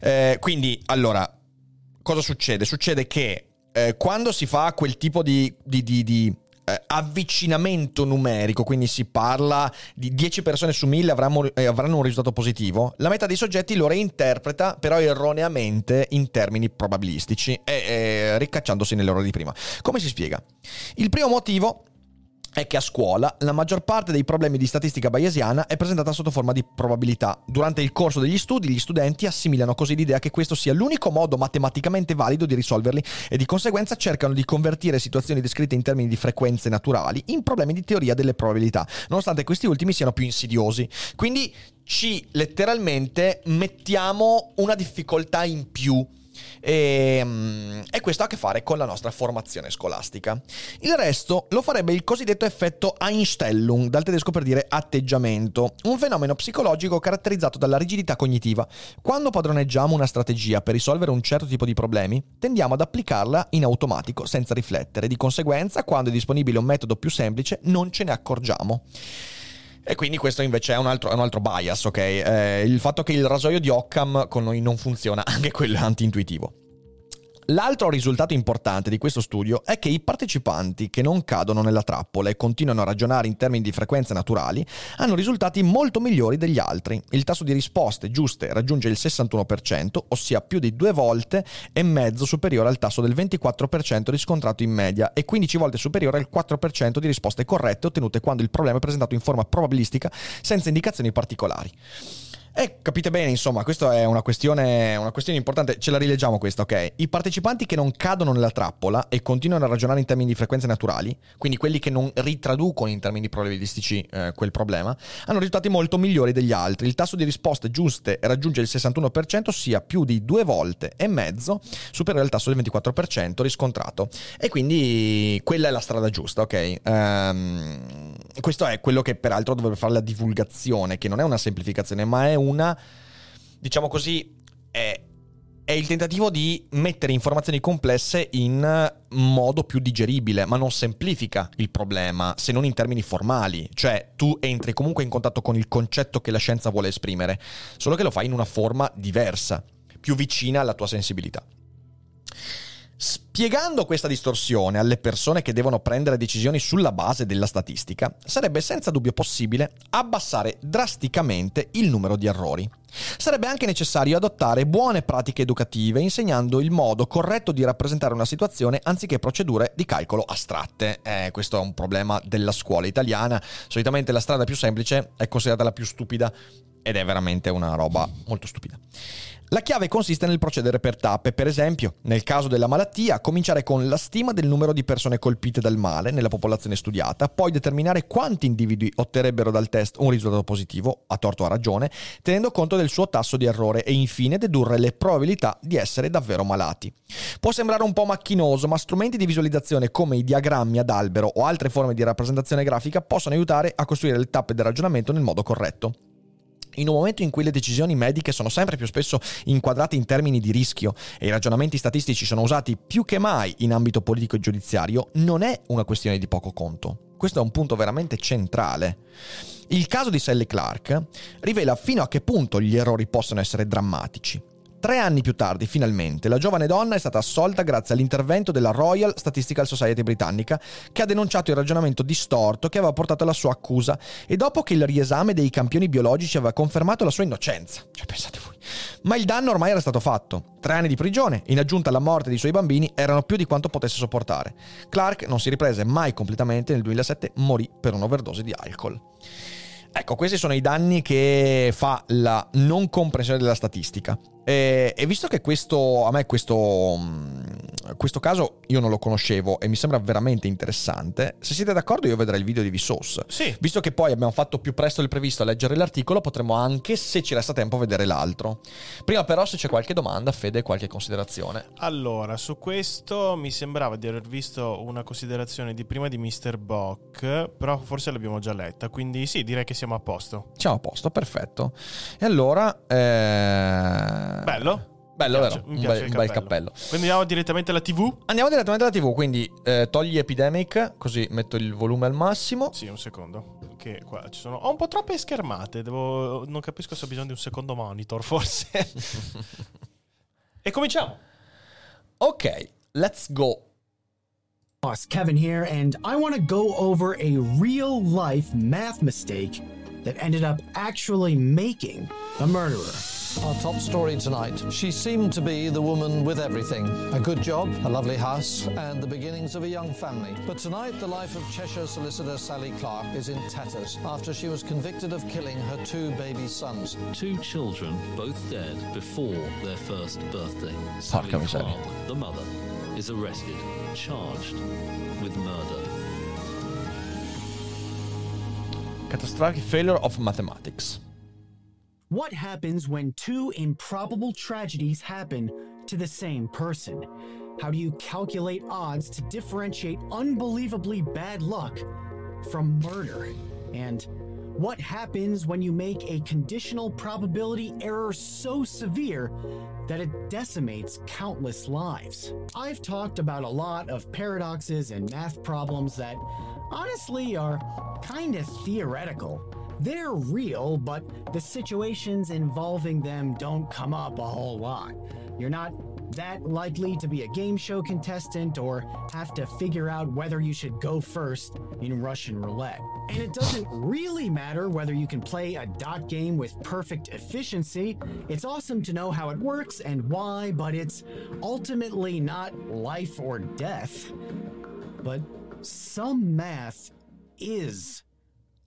S1: Eh, quindi, allora, cosa succede? Succede che eh, quando si fa quel tipo di, di, di, di eh, avvicinamento numerico, quindi si parla di 10 persone su 1000 avranno, eh, avranno, un risultato positivo, la metà dei soggetti lo reinterpreta però erroneamente in termini probabilistici e eh, ricacciandosi nell'errore di prima. Come si spiega? Il primo motivo è che a scuola la maggior parte dei problemi di statistica bayesiana è presentata sotto forma di probabilità. Durante il corso degli studi gli studenti assimilano così l'idea che questo sia l'unico modo matematicamente valido di risolverli e di conseguenza cercano di convertire situazioni descritte in termini di frequenze naturali in problemi di teoria delle probabilità, nonostante questi ultimi siano più insidiosi. Quindi ci letteralmente mettiamo una difficoltà in più e, ehm, e, questo ha a che fare con la nostra formazione scolastica. Il resto lo farebbe il cosiddetto effetto Einstellung, dal tedesco per dire atteggiamento, un fenomeno psicologico caratterizzato dalla rigidità cognitiva. Quando padroneggiamo una strategia per risolvere un certo tipo di problemi, tendiamo ad applicarla in automatico, senza riflettere. Di conseguenza, quando è disponibile un metodo più semplice, non ce ne accorgiamo. E quindi questo invece è un altro, è un altro bias, ok? Eh, il fatto che il rasoio di Occam con noi non funziona, (laughs) anche quello è anti-intuitivo. L'altro risultato importante di questo studio è che i partecipanti che non cadono nella trappola e continuano a ragionare in termini di frequenze naturali hanno risultati molto migliori degli altri. Il tasso di risposte giuste raggiunge il 61%, ossia più di due volte e mezzo superiore al tasso del 24% riscontrato in media e 15 volte superiore al 4% di risposte corrette ottenute quando il problema è presentato in forma probabilistica senza indicazioni particolari. E capite bene, insomma, questa è una questione, una questione, importante. Ce la rileggiamo questa, ok? I partecipanti che non cadono nella trappola e continuano a ragionare in termini di frequenze naturali, quindi quelli che non ritraducono in termini probabilistici eh, quel problema, hanno risultati molto migliori degli altri. Il tasso di risposte giuste raggiunge il 61%, ossia più di due volte e mezzo superiore al tasso del 24% riscontrato. E quindi quella è la strada giusta, ok? Um, questo è quello che peraltro dovrebbe fare la divulgazione, che non è una semplificazione, ma è una, diciamo così, è, è il tentativo di mettere informazioni complesse in modo più digeribile, ma non semplifica il problema, se non in termini formali. Cioè, tu entri comunque in contatto con il concetto che la scienza vuole esprimere, solo che lo fai in una forma diversa, più vicina alla tua sensibilità. Spiegando questa distorsione alle persone che devono prendere decisioni sulla base della statistica, sarebbe senza dubbio possibile abbassare drasticamente il numero di errori. Sarebbe anche necessario adottare buone pratiche educative insegnando il modo corretto di rappresentare una situazione anziché procedure di calcolo astratte. Eh, questo è un problema della scuola italiana. Solitamente la strada più semplice è considerata la più stupida ed è veramente una roba molto stupida. La chiave consiste nel procedere per tappe, per esempio, nel caso della malattia, cominciare con la stima del numero di persone colpite dal male nella popolazione studiata, poi determinare quanti individui otterrebbero dal test un risultato positivo, a torto o a ragione, tenendo conto del suo tasso di errore e infine dedurre le probabilità di essere davvero malati. Può sembrare un po' macchinoso, ma strumenti di visualizzazione come i diagrammi ad albero o altre forme di rappresentazione grafica possono aiutare a costruire le tappe del ragionamento nel modo corretto. In un momento in cui le decisioni mediche sono sempre più spesso inquadrate in termini di rischio e i ragionamenti statistici sono usati più che mai in ambito politico e giudiziario, non è una questione di poco conto. Questo è un punto veramente centrale. Il caso di Sally Clark rivela fino a che punto gli errori possono essere drammatici. Tre anni più tardi, finalmente, la giovane donna è stata assolta grazie all'intervento della Royal Statistical Society britannica, che ha denunciato il ragionamento distorto che aveva portato alla sua accusa e dopo che il riesame dei campioni biologici aveva confermato la sua innocenza. Cioè, pensate voi. Ma il danno ormai era stato fatto. Tre anni di prigione, in aggiunta alla morte dei suoi bambini, erano più di quanto potesse sopportare. Clark non si riprese mai completamente e nel 2007 morì per un'overdose di alcol. Ecco, questi sono i danni che fa la non comprensione della statistica. E, e, visto che questo, a me questo, mm, questo caso io non lo conoscevo e mi sembra veramente interessante, se siete d'accordo io vedrei il video di Vsauce.
S2: Sì.
S1: Visto che poi abbiamo fatto più presto del previsto a leggere l'articolo, potremo anche, se ci resta tempo, vedere l'altro. Prima però se c'è qualche domanda, Fede, qualche considerazione.
S2: Allora, su questo mi sembrava di aver visto una considerazione di prima di Mr. Bock, però forse l'abbiamo già letta, quindi sì, direi che siamo a posto.
S1: Siamo a posto, perfetto. E allora... Eh...
S2: Bello.
S1: Bello,
S2: Mi piace,
S1: vero?
S2: mi
S1: Un
S2: piace
S1: bel,
S2: il
S1: un bel
S2: cappello.
S1: cappello.
S2: Quindi andiamo direttamente alla TV?
S1: Andiamo direttamente alla TV, quindi eh, togli Epidemic, così metto il volume al massimo.
S2: Sì, un secondo. Che qua ci sono. Ho un po' troppe schermate. Devo... Non capisco se ho bisogno di un secondo monitor, (laughs) forse. e cominciamo.
S1: Ok, let's go.
S3: Boss Kevin here, and I want to go over a real life math mistake that ended up actually making a murderer.
S4: Our top story tonight. She seemed to be the woman with everything a good job, a lovely house, and the beginnings of a young family. But tonight, the life of Cheshire solicitor Sally Clark is in tatters after she was convicted of killing her two baby sons.
S5: Two children, both dead before their first birthday.
S1: Sally miseria.
S5: Clark, the mother, is arrested, charged with murder.
S1: Catastrophic failure of mathematics.
S3: What happens when two improbable tragedies happen to the same person? How do you calculate odds to differentiate unbelievably bad luck from murder? And what happens when you make a conditional probability error so severe that it decimates countless lives? I've talked about a lot of paradoxes and math problems that honestly are kind of theoretical. They're real, but the situations involving them don't come up a whole lot. You're not that likely to be a game show contestant or have to figure out whether you should go first in Russian roulette. And it doesn't really matter whether you can play a dot game with perfect efficiency. It's awesome to know how it works and why, but it's ultimately not life or death. But some math is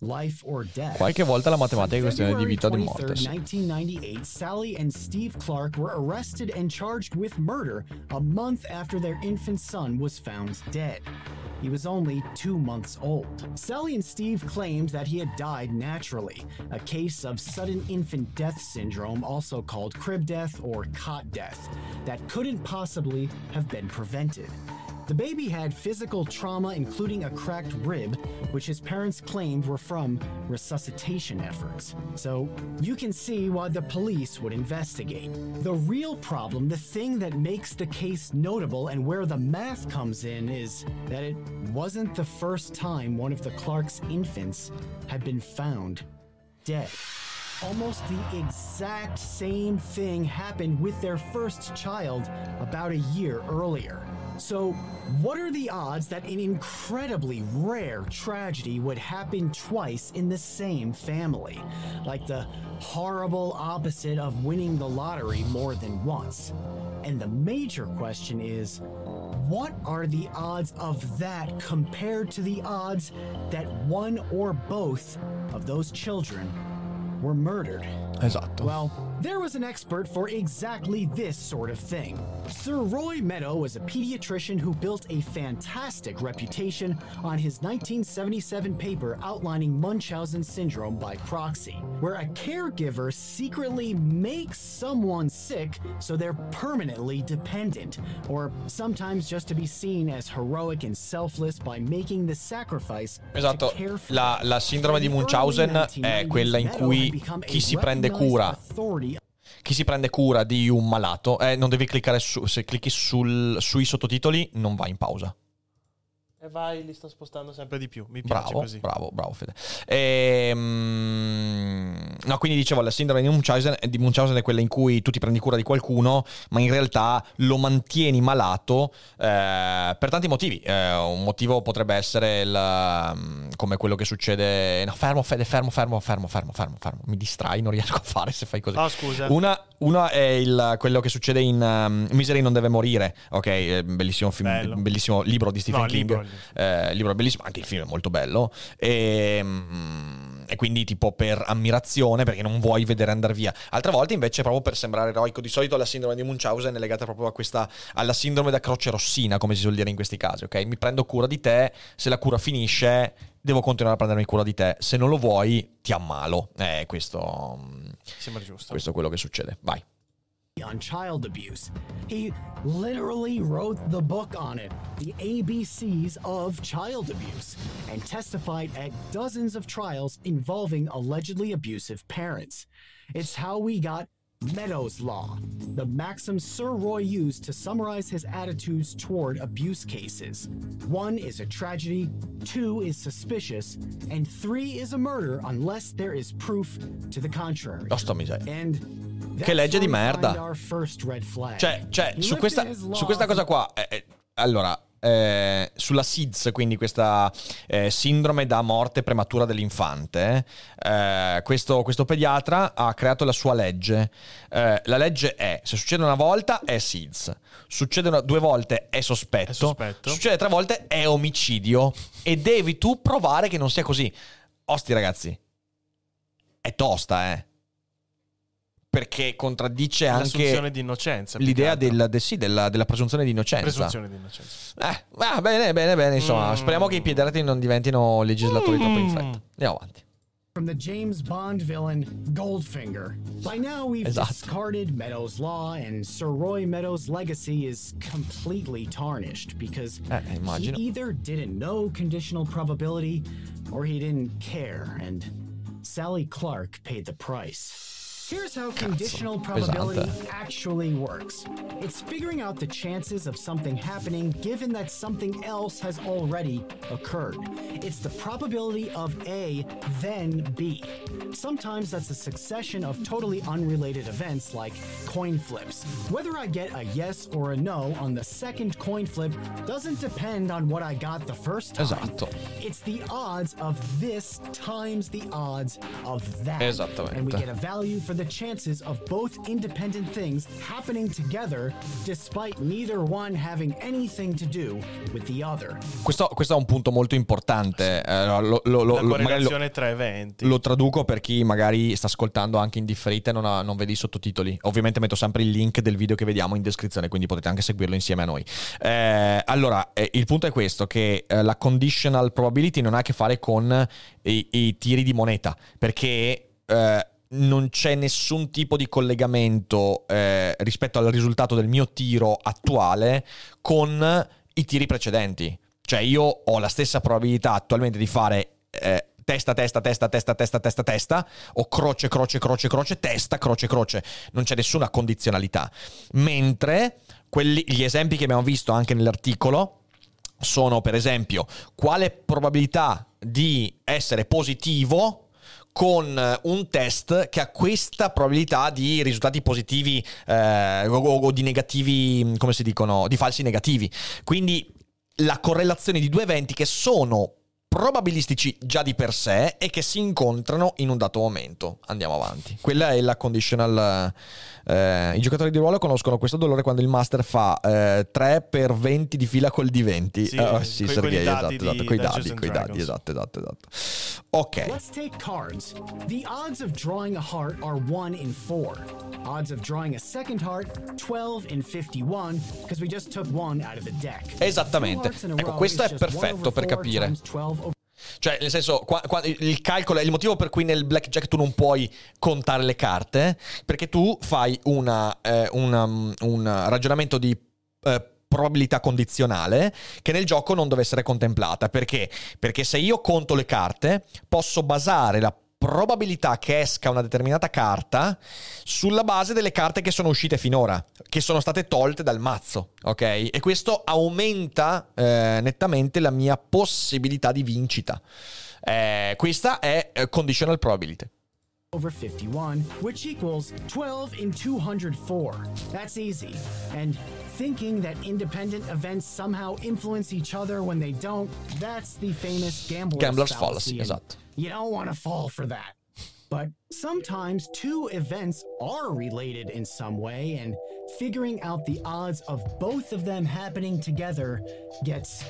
S3: life or death.
S1: Qualche volta la matematica è questione di vita o di morte.
S3: 1998, Sally and Steve Clark were arrested and charged with murder a month after their infant son was found dead. He was only two months old. Sally and Steve claimed that he had died naturally, a case of sudden infant death syndrome, also called crib death or cot death, that couldn't possibly have been prevented. The baby had physical trauma, including a cracked rib, which his parents claimed were from resuscitation efforts. So you can see why the police would investigate. The real problem, the thing that makes the case notable and where the math comes in, is that it wasn't the first time one of the Clark's infants had been found dead. Almost the exact same thing happened with their first child about a year earlier. So, what are the odds that an incredibly rare tragedy would happen twice in the same family? Like the horrible opposite of winning the lottery more than once. And the major question is what are the odds of that compared to the odds that one or both of those children were murdered?
S1: Esatto.
S3: Well, there was an expert for exactly this sort of thing. Sir Roy Meadow was a pediatrician who built a fantastic reputation on his 1977 paper outlining Munchausen syndrome by proxy, where a caregiver secretly makes someone sick so they're permanently dependent, or sometimes just to be seen as heroic and selfless by making the sacrifice
S1: Esatto,
S3: to care for
S1: la, la sindrome di Munchausen è quella in cui chi si prende cura chi si prende cura di un malato, eh, non devi cliccare su, se clicchi sul, sui sottotitoli non va in pausa.
S2: E vai, li sto spostando sempre di più. Mi piace
S1: Bravo,
S2: così.
S1: bravo, bravo Fede. Ehm, no, quindi dicevo, la sindrome di Munchausen, di Munchausen è quella in cui tu ti prendi cura di qualcuno, ma in realtà lo mantieni malato eh, per tanti motivi. Eh, un motivo potrebbe essere il, mm, come quello che succede... No, fermo Fede, fermo, fermo, fermo, fermo, fermo, fermo. Mi distrai, non riesco a fare se fai così.
S2: Oh, scusa.
S1: Una, una è il- quello che succede in um, Misery non deve morire, ok? eh, Bellissimo film, bellissimo libro di Stephen
S2: No,
S1: King.
S2: libro,
S1: Eh, il libro bellissimo, anche il film è molto bello. E, mm, e quindi tipo per ammirazione, perché non vuoi vedere andare via. Altre volte invece proprio per sembrare eroico. Di solito la sindrome di Munchausen è legata proprio a questa, alla sindrome da croce rossina, come si suol dire in questi casi, ok? Mi prendo cura di te, se la cura finisce devo continuare a prendermi cura di te, se non lo vuoi ti ammalo. Eh, questo, mm,
S2: Sembra giusto.
S1: questo è quello che succede. Vai.
S3: On child abuse. He literally wrote the book on it, The ABCs of Child Abuse, and testified at dozens of trials involving allegedly abusive parents. It's how we got Meadows Law, the maxim Sir Roy used to summarize his attitudes toward abuse cases. One is a tragedy, two is suspicious, and three is a murder unless there is proof to the contrary.
S1: Tosto miseria.
S3: And
S1: Che legge di merda.
S3: Cioè,
S1: Cioè, cioè su, questa, su questa cosa qua, eh, eh, allora, eh, sulla SIDS, quindi questa eh, sindrome da morte prematura dell'infante, eh, questo, questo pediatra ha creato la sua legge. Eh, la legge è, se succede una volta è SIDS, succede una- due volte è sospetto,
S2: È sospetto.
S1: succede tre volte è omicidio e devi tu provare che non sia così. Osti ragazzi, è tosta, eh. Perché contraddice
S2: L'assunzione
S1: anche
S2: di innocenza.
S1: l'idea
S2: che altro.
S1: del- de- sì, della, della presunzione di innocenza.
S2: Presunzione di innocenza.
S1: Eh, va bene, bene, bene. Insomma,
S2: Mm.
S1: speriamo che i piederati non diventino legislatori troppo in fretta. Andiamo avanti.
S3: from the James Bond villain Goldfinger. By now, we've
S1: Esatto.
S3: discarded Meadows' law, and Sir Roy Meadows' legacy is completely tarnished because
S1: Eh,
S3: he
S1: immagino.
S3: either didn't know conditional probability or he didn't care, and Sally Clark paid the price. Here's how conditional probability actually works. It's figuring out the chances of something happening given that something else has already occurred. It's the probability of A, then B. Sometimes that's a succession of totally unrelated events like coin flips. Whether I get a yes or a no on the second coin flip doesn't depend on what I got the first time.
S1: Esatto.
S3: It's the odds of this times the odds of that.
S1: Esattamente.
S3: And we get a value for the chances of both independent things happening together despite neither one having anything to do with the other.
S1: Questo, questo è un punto molto importante. eh, lo, lo- lo-
S2: La
S1: lo-
S2: tra eventi.
S1: Lo traduco per chi magari sta ascoltando anche in differita e non, ha- non vede i sottotitoli. Ovviamente metto sempre il link del video che vediamo in descrizione, quindi potete anche seguirlo insieme a noi. Eh, allora, eh, il punto è questo, che eh, la conditional probability non ha a che fare con i, i tiri di moneta, perché... eh, non c'è nessun tipo di collegamento eh, rispetto al risultato del mio tiro attuale con i tiri precedenti. Cioè io ho la stessa probabilità attualmente di fare eh, testa, testa, testa, testa, testa, testa, testa, o croce, croce, croce, croce, testa, croce, croce. Non c'è nessuna condizionalità. Mentre quelli, gli esempi che abbiamo visto anche nell'articolo sono, per esempio, quale probabilità di essere positivo con un test che ha questa probabilità di risultati positivi eh, o, o di negativi, come si dicono, di falsi negativi. Quindi la correlazione di due eventi che sono probabilistici già di per sé e che si incontrano in un dato momento. Andiamo avanti. Quella è la conditional. Eh, I giocatori di ruolo conoscono questo dolore quando il master fa eh, 3 per 20 di fila col D20.
S2: Sì,
S1: oh, sì
S2: coi-
S1: Sergei, esatto, esatto,
S2: di
S1: coi dadi, coi dadi, esatto, esatto, esatto. Ok.
S3: Let's take cards. The odds of drawing a heart are 1 in 4. Odds of drawing a second heart, 12 in 51, because we just took one out of the deck.
S1: Esattamente. Ecco, questo è perfetto per capire.
S3: Times 12 over
S1: Cioè, nel senso, qua- qua- il calcolo è il motivo per cui nel blackjack tu non puoi contare le carte, perché tu fai una, eh, una- un ragionamento di eh, probabilità condizionale che nel gioco non deve essere contemplata. Perché? Perché se io conto le carte, posso basare la probabilità che esca una determinata carta sulla base delle carte che sono uscite finora, che sono state tolte dal mazzo, ok? E questo aumenta eh, nettamente la mia possibilità di vincita. Eh, questa è eh, conditional probability.
S3: Over 51, which equals 12 in 204. That's easy. And thinking that independent events somehow influence each other when they don't, that's the famous gambler's,
S1: Gambler's
S3: fallacy. You don't want to fall for that. But sometimes two events are related in some way, and figuring out the odds of both of them happening together gets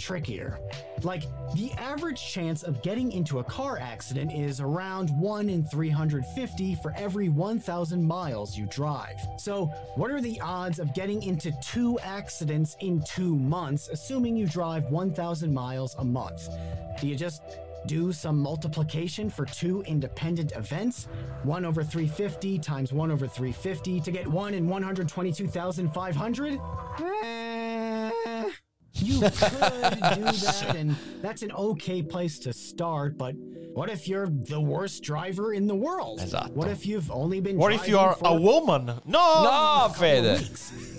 S3: trickier. Like, the average chance of getting into a car accident is around 1 in 350 for every 1,000 miles you drive. So, what are the odds of getting into two accidents in two months, assuming you drive 1,000 miles a month? Do you just do some multiplication for two independent events? 1 over 350 times 1 over 350 to get 1 in 122,500? Eh, you (laughs) could do that, and that's an okay place to start, but what if you're the worst driver in the world?
S1: Esatto.
S3: What if you've only been
S2: What if you are a woman? No!
S1: No, Fede!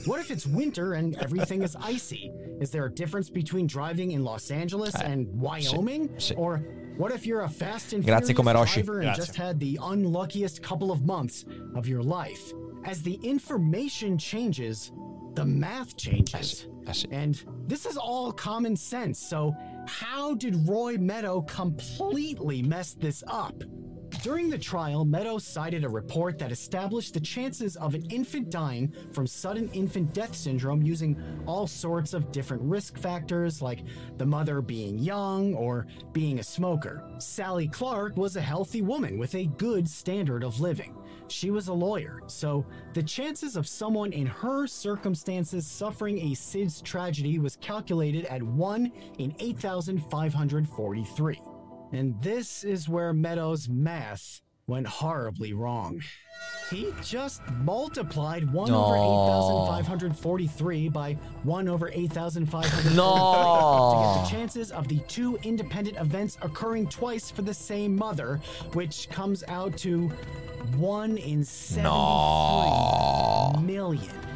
S3: What if it's winter and everything is icy? Is there a difference between driving in Los Angeles and Wyoming?
S1: Eh, sì.
S3: Or what if you're a fast and
S1: Grazie,
S3: furious
S1: Comeroshi.
S3: driver and
S2: Grazie.
S3: just had the unluckiest couple of months of your life? As the information changes, the math changes.
S1: eh sì.
S3: And this is all common sense. So, how did Roy Meadow completely mess this up? During the trial, Meadow cited a report that established the chances of an infant dying from sudden infant death syndrome using all sorts of different risk factors, like the mother being young or being a smoker. Sally Clark was a healthy woman with a good standard of living. She was a lawyer, so the chances of someone in her circumstances suffering a SIDS tragedy was calculated at 1 in 8,543. And this is where Meadows' math went horribly wrong. He just multiplied 1 over
S1: No.
S3: 8,543 by 1 over 8,543
S1: No.
S3: to get the chances of the two independent events occurring twice for the same mother, which comes out to 1 in 73 million.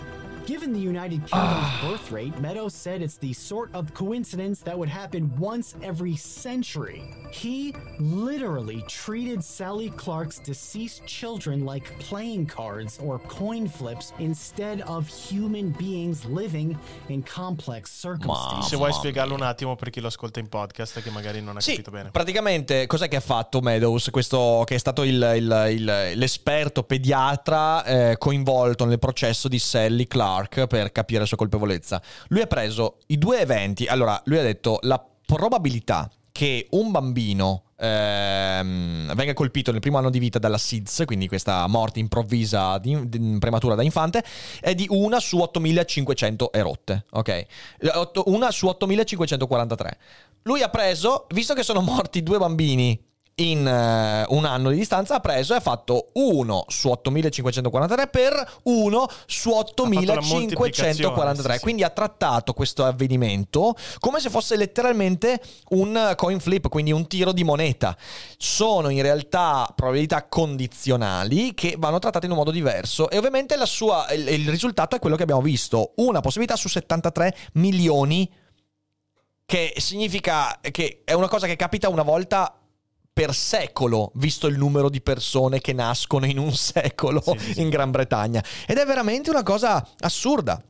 S3: Given the United Kingdom's birth rate, Meadows said it's the sort of coincidence that would happen once every century. He literally treated Sally Clark's deceased children like playing cards or coin flips instead of human beings living in complex circumstances.
S2: Se vuoi spiegarlo un attimo per chi lo ascolta in podcast che magari non ha
S1: Sì,
S2: capito bene.
S1: praticamente cos'è che ha fatto Meadows, questo che è stato il- il- il- l'esperto pediatra eh, coinvolto nel processo di Sally Clark per capire la sua colpevolezza? Lui ha preso i due eventi, allora lui ha detto la probabilità che un bambino ehm, venga colpito nel primo anno di vita dalla SIDS, quindi questa morte improvvisa di- di- prematura da infante, è di una su 8500 erotte, ok? Eh, Una su 8543. Lui ha preso, visto che sono morti due bambini in eh, un anno di distanza ha preso e ha fatto 1 su 8543 per 1 su
S2: la moltiplicazione,
S1: 8543.
S2: sì, sì.
S1: Quindi ha trattato questo avvenimento come se fosse letteralmente un coin flip, quindi un tiro di moneta. Sono in realtà probabilità condizionali che vanno trattate in un modo diverso e ovviamente la sua, il, il risultato è quello che abbiamo visto, una possibilità su 73 milioni che significa che è una cosa che capita una volta per secolo, visto il numero di persone che nascono in un (laughs) secolo
S2: Sì, sì,
S1: in Gran Bretagna. Ed è veramente una cosa assurda.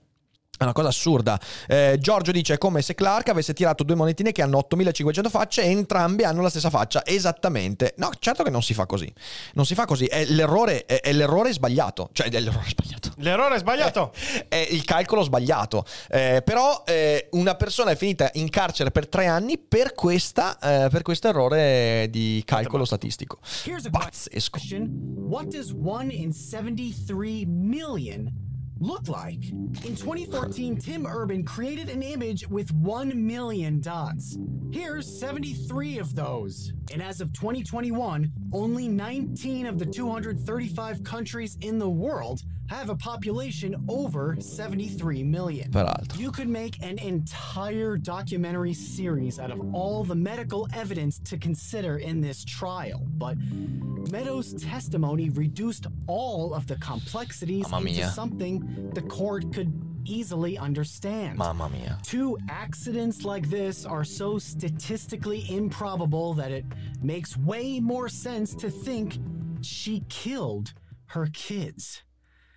S1: È una cosa assurda. Eh, Giorgio dice: È come se Clark avesse tirato due monetine che hanno 8500 facce e entrambe hanno la stessa faccia. Esattamente. No, certo che non si fa così. Non si fa così. È l'errore, è, è l'errore sbagliato. Cioè, è l'errore sbagliato.
S2: L'errore è sbagliato.
S1: È il calcolo sbagliato. Eh, però eh, una persona è finita in carcere per tre anni per, questa, eh, per questo errore di calcolo statistico.
S3: Here's a
S1: Pazzesco.
S3: question. What does 1 in 73 million look like? In 2014, Tim Urban created an image with 1 million dots. Here's 73 of those. And as of 2021, only 19 of the 235 countries in the world have a population over 73 million.
S1: Peraltro.
S3: You could make an entire documentary series out of all the medical evidence to consider in this trial, but Meadows' testimony reduced all of the complexities
S1: Mamma
S3: into
S1: mia.
S3: something the court could easily understand.
S1: Mamma mia.
S3: Two accidents like this are so statistically improbable that it makes way more sense to think she killed her kids.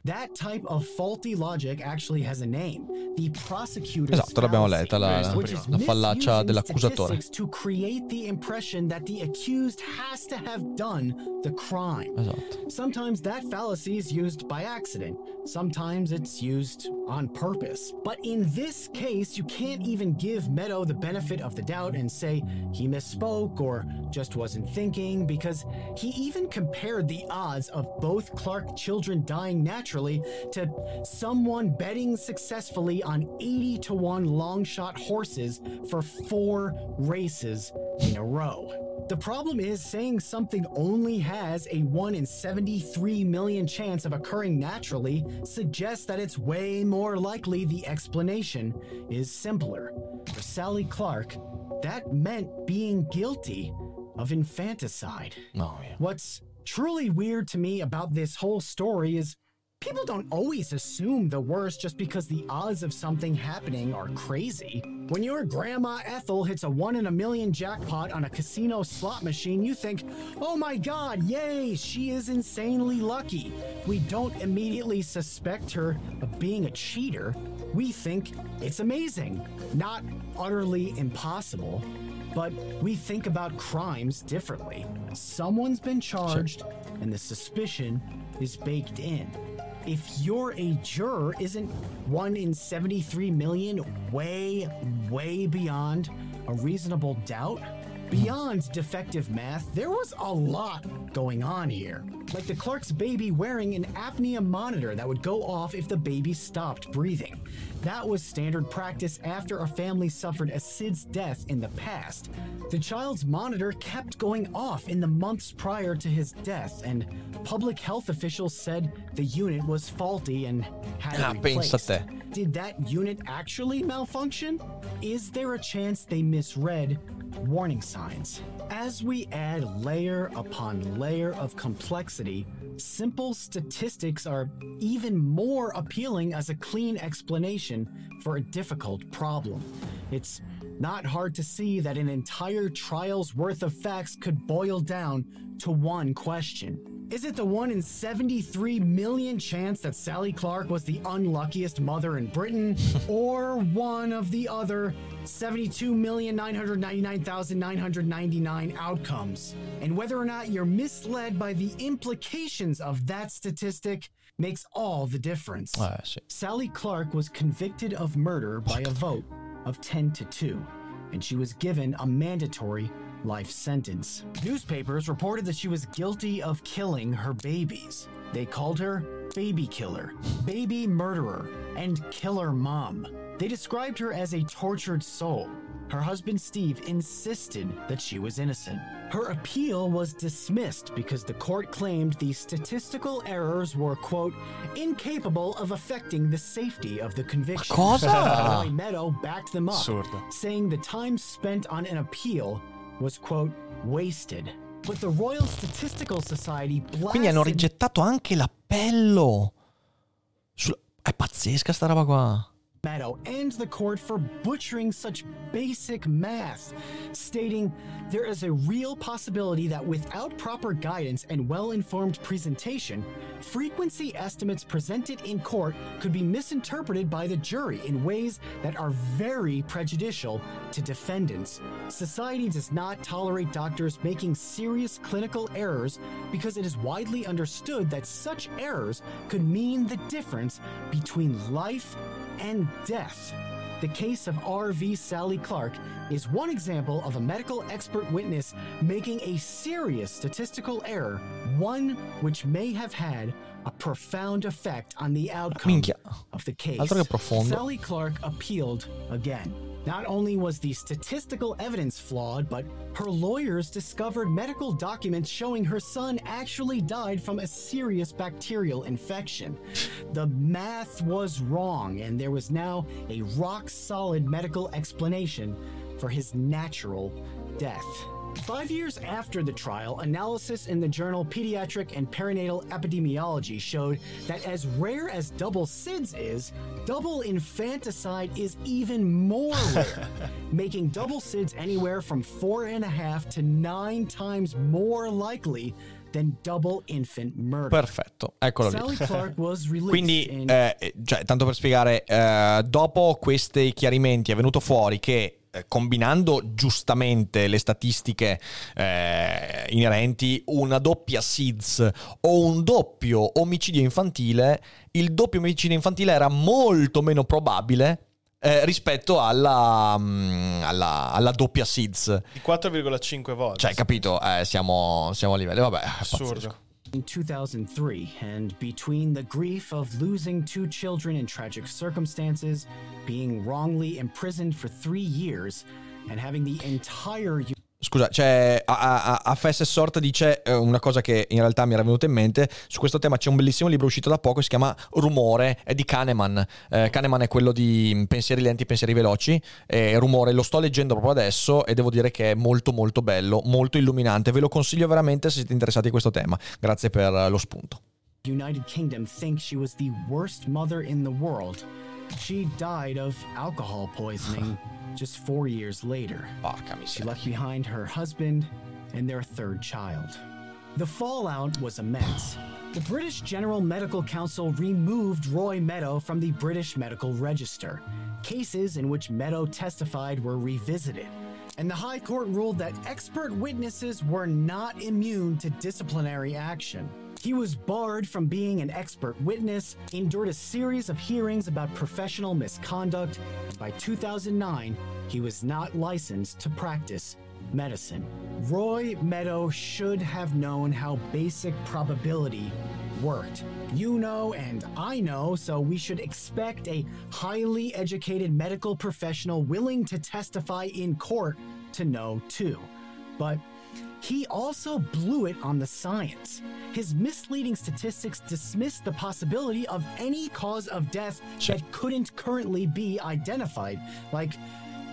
S3: That type of faulty logic actually has a name. The prosecutor's
S1: Esatto, l'abbiamo
S3: fallacy,
S1: letta, la- la fallaccia
S3: misusing
S1: dell'accusatore.
S3: to create the impression that the accused has to have done the crime.
S1: Esatto.
S3: Sometimes that fallacy is used by accident. Sometimes it's used on purpose. But in this case, you can't even give Meadow the benefit of the doubt and say he misspoke or just wasn't thinking because he even compared the odds of both Clark children dying naturally to someone betting successfully on 80 to 1 long shot horses for four races in a row. The problem is saying something only has a 1 in 73 million chance of occurring naturally suggests that it's way more likely the explanation is simpler. For Sally Clark, that meant being guilty of infanticide.
S1: Oh, Mamma mia.
S3: What's truly weird to me about this whole story is people don't always assume the worst just because the odds of something happening are crazy. When your grandma Ethel hits a one in a million jackpot on a casino slot machine, you think, oh my god, yay, she is insanely lucky. We don't immediately suspect her of being a cheater. We think it's amazing, not utterly impossible. But we think about crimes differently. Someone's been charged, and the suspicion is baked in. If you're a juror, isn't 1 in 73 million way, way beyond a reasonable doubt? Beyond defective math, there was a lot going on here. Like the Clark's baby wearing an apnea monitor that would go off if the baby stopped breathing. That was standard practice after a family suffered a SIDS death in the past. The child's monitor kept going off in the months prior to his death, and public health officials said the unit was faulty and had
S1: Ah,
S3: replaced. Did that unit actually malfunction? Is there a chance they misread warning signs? As we add layer upon layer of complexity, simple statistics are even more appealing as a clean explanation for a difficult problem. It's not hard to see that an entire trial's worth of facts could boil down to one question. Is it the 1 in 73 million chance that Sally Clark was the unluckiest mother in Britain, (laughs) or one of the other 72,999,999 outcomes? And whether or not you're misled by the implications of that statistic makes all the difference.
S1: Sì.
S3: Sally Clark was convicted of murder by a vote of 10 to 2, and she was given a mandatory life sentence. Newspapers reported that she was guilty of killing her babies. They called her baby killer, baby murderer, and killer mom. They described her as a tortured soul. her husband Steve insisted that she was innocent. Her appeal was dismissed because the court claimed the statistical errors were, quote, incapable of affecting the safety of the conviction.
S1: cosa?
S3: Roy Meadow backed them up,
S2: Assurdo.
S3: saying the time spent on an appeal was, quote, wasted. But the Royal Statistical Society blasted...
S1: Quindi hanno rigettato anche l'appello. Sul- È pazzesca sta roba qua.
S3: Meadow and the court for butchering such basic math, stating there is a real possibility that without proper guidance and well informed presentation, frequency estimates presented in court could be misinterpreted by the jury in ways that are very prejudicial to defendants. Society does not tolerate doctors making serious clinical errors because it is widely understood that such errors could mean the difference between life and death. The case of R.V. Sally Clark is one example of a medical expert witness making a serious statistical error, one which may have had a profound effect on the outcome
S1: Minchia.
S3: of the case.
S1: Altro che profondo.
S3: Sally Clark appealed again. Not only was the statistical evidence flawed, but her lawyers discovered medical documents showing her son actually died from a serious bacterial infection. The math was wrong, and there was now a rock solid medical explanation for his natural death. Five years after the trial, analysis in the journal Pediatric and Perinatal Epidemiology showed that as rare as double SIDS is, double infanticide is even more (laughs) rare, making double SIDS anywhere from four and a half to nine times more likely than double infant murder.
S1: Perfetto, eccolo
S3: Sally
S1: lì.
S3: Clark was (laughs) released
S1: Quindi,
S3: in
S1: eh, cioè, tanto per spiegare, eh, dopo questi chiarimenti è venuto fuori che eh, combinando giustamente le statistiche eh, inerenti una doppia SIDS o un doppio omicidio infantile, il doppio omicidio infantile era molto meno probabile eh, rispetto alla, mm, alla, alla doppia SIDS.
S2: Di 4,5 volte.
S1: Cioè, capito? Eh, siamo, siamo a livelli. Vabbè,
S2: Assurdo.
S1: pazzesco.
S3: In 2003, and between the grief of losing two children in tragic circumstances, being wrongly imprisoned for three years, and having the entire
S1: Scusa, c'è a, a, a Fess Sort dice eh, una cosa che in realtà mi era venuta in mente. Su questo tema c'è un bellissimo libro uscito da poco, si chiama Rumore, è di Kahneman. Eh, Kahneman è quello di Pensieri lenti, pensieri veloci. E Rumore lo sto leggendo proprio adesso e devo dire che è molto molto bello, molto illuminante. Ve lo consiglio veramente se siete interessati a questo tema. Grazie per eh, lo spunto.
S3: United Kingdom think she was the worst mother in the world. She died of alcohol poisoning (laughs) just four years later.
S1: Ah, Porca
S3: She left behind her husband and their third child. The fallout was immense. The British General Medical Council removed Roy Meadow from the British Medical Register. Cases in which Meadow testified were revisited. And the High Court ruled that expert witnesses were not immune to disciplinary action. He was barred from being an expert witness, endured a series of hearings about professional misconduct. and By 2009, he was not licensed to practice medicine. Roy Meadow should have known how basic probability worked. You know, and I know, so we should expect a highly educated medical professional willing to testify in court to know too. But he also blew it on the science. His misleading statistics dismissed the possibility of any cause of death that couldn't currently be identified, like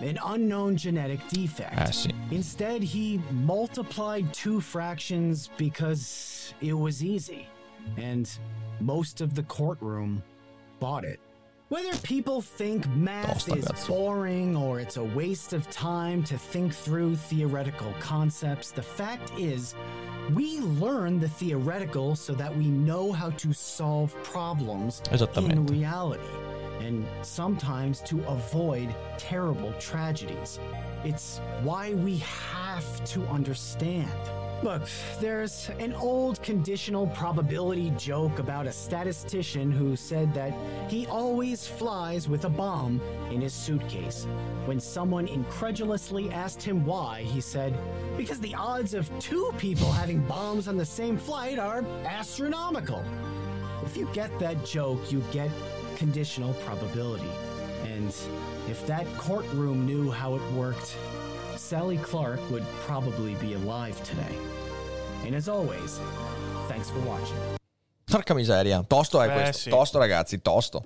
S3: an unknown genetic defect. Instead, he multiplied two fractions because it was easy, and most of the courtroom bought it. Whether people think math is boring or it's a waste of time to think through theoretical concepts, the fact is, we learn the theoretical so that we know how to solve problems in reality, and sometimes to avoid terrible tragedies. It's why we have to understand. Look, there's an old conditional probability joke about a statistician who said that he always flies with a bomb in his suitcase. When someone incredulously asked him why, he said, Because the odds of two people having bombs on the same flight are astronomical. If you get that joke, you get conditional probability. And if that courtroom knew how it worked, Sally Clark would probably be alive today. And as always, thanks for watching.
S1: Porca miseria, tosto è
S2: Eh,
S1: questo.
S2: sì.
S1: Tosto, ragazzi, tosto.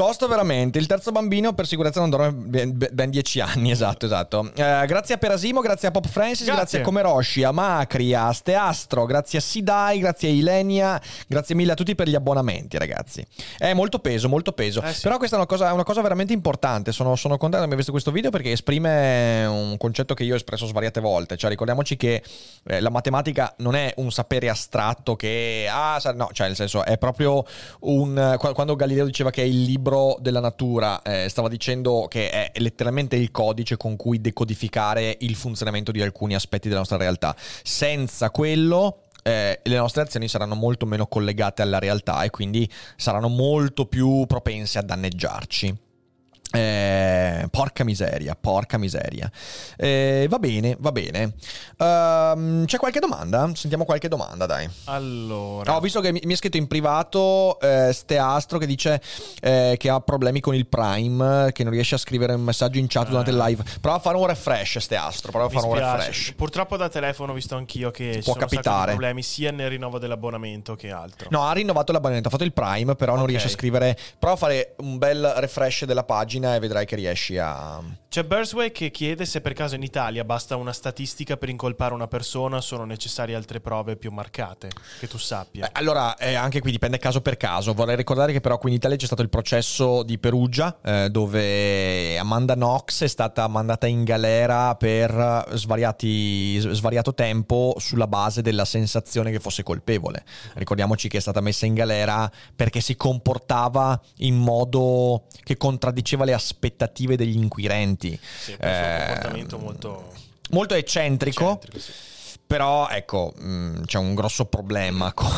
S1: Tosto veramente. Il terzo bambino per sicurezza non dorme ben, ben dieci anni. (laughs) Esatto, esatto. Eh, grazie a Perasimo, grazie a Pop Francis, grazie,
S2: Grazie.
S1: a Comeroshi, a Macri, a Steastro, grazie a Sidai, grazie a Ilenia. Grazie mille a tutti per gli abbonamenti, ragazzi. È molto peso, molto peso.
S2: Eh, sì.
S1: Però questa è una cosa, è una cosa veramente importante. Sono, sono contento di aver visto questo video perché esprime un concetto che io ho espresso svariate volte. Cioè, ricordiamoci che eh, la matematica non è un sapere astratto che. Ah, no, cioè, nel senso, è proprio un. qua- Quando Galileo diceva che è il libro della natura, eh, stava dicendo che è letteralmente il codice con cui decodificare il funzionamento di alcuni aspetti della nostra realtà. Senza quello. eh, le nostre azioni saranno molto meno collegate alla realtà e quindi saranno molto più propense a danneggiarci. Eh, porca miseria, porca miseria. Eh, va bene, va bene. Ehm, c'è qualche domanda? Sentiamo qualche domanda, dai.
S2: Allora,
S1: Ah, ho visto che mi, mi è scritto in privato eh, Steastro che dice eh, che ha problemi con il Prime, che non riesce a scrivere un messaggio in chat durante il live. Prova a fare un refresh, Steastro. Prova a fare un refresh.
S2: Purtroppo da telefono ho visto anch'io che
S1: Può capitare.
S2: problemi sia nel rinnovo dell'abbonamento che altro.
S1: No, ha rinnovato l'abbonamento, ha fatto il Prime, però non
S2: Ok.
S1: riesce a scrivere. Prova a fare un bel refresh della pagina e vedrai che riesci a.
S2: C'è Bursway che chiede se per caso in Italia basta una statistica per incolpare una persona sono necessarie altre prove più marcate, che tu sappia.
S1: Eh, Allora, eh, anche qui dipende caso per caso. Vorrei ricordare che però qui in Italia c'è stato il processo di Perugia, eh, dove Amanda Knox è stata mandata in galera per svariati, svariato tempo sulla base della sensazione che fosse colpevole. Ricordiamoci che è stata messa in galera perché si comportava in modo che contraddiceva le aspettative degli inquirenti.
S2: Sì,
S1: Eh,
S2: comportamento molto
S1: Molto eccentrico.
S2: eccentrico, sì.
S1: Però ecco, mh, c'è un grosso problema (laughs) con,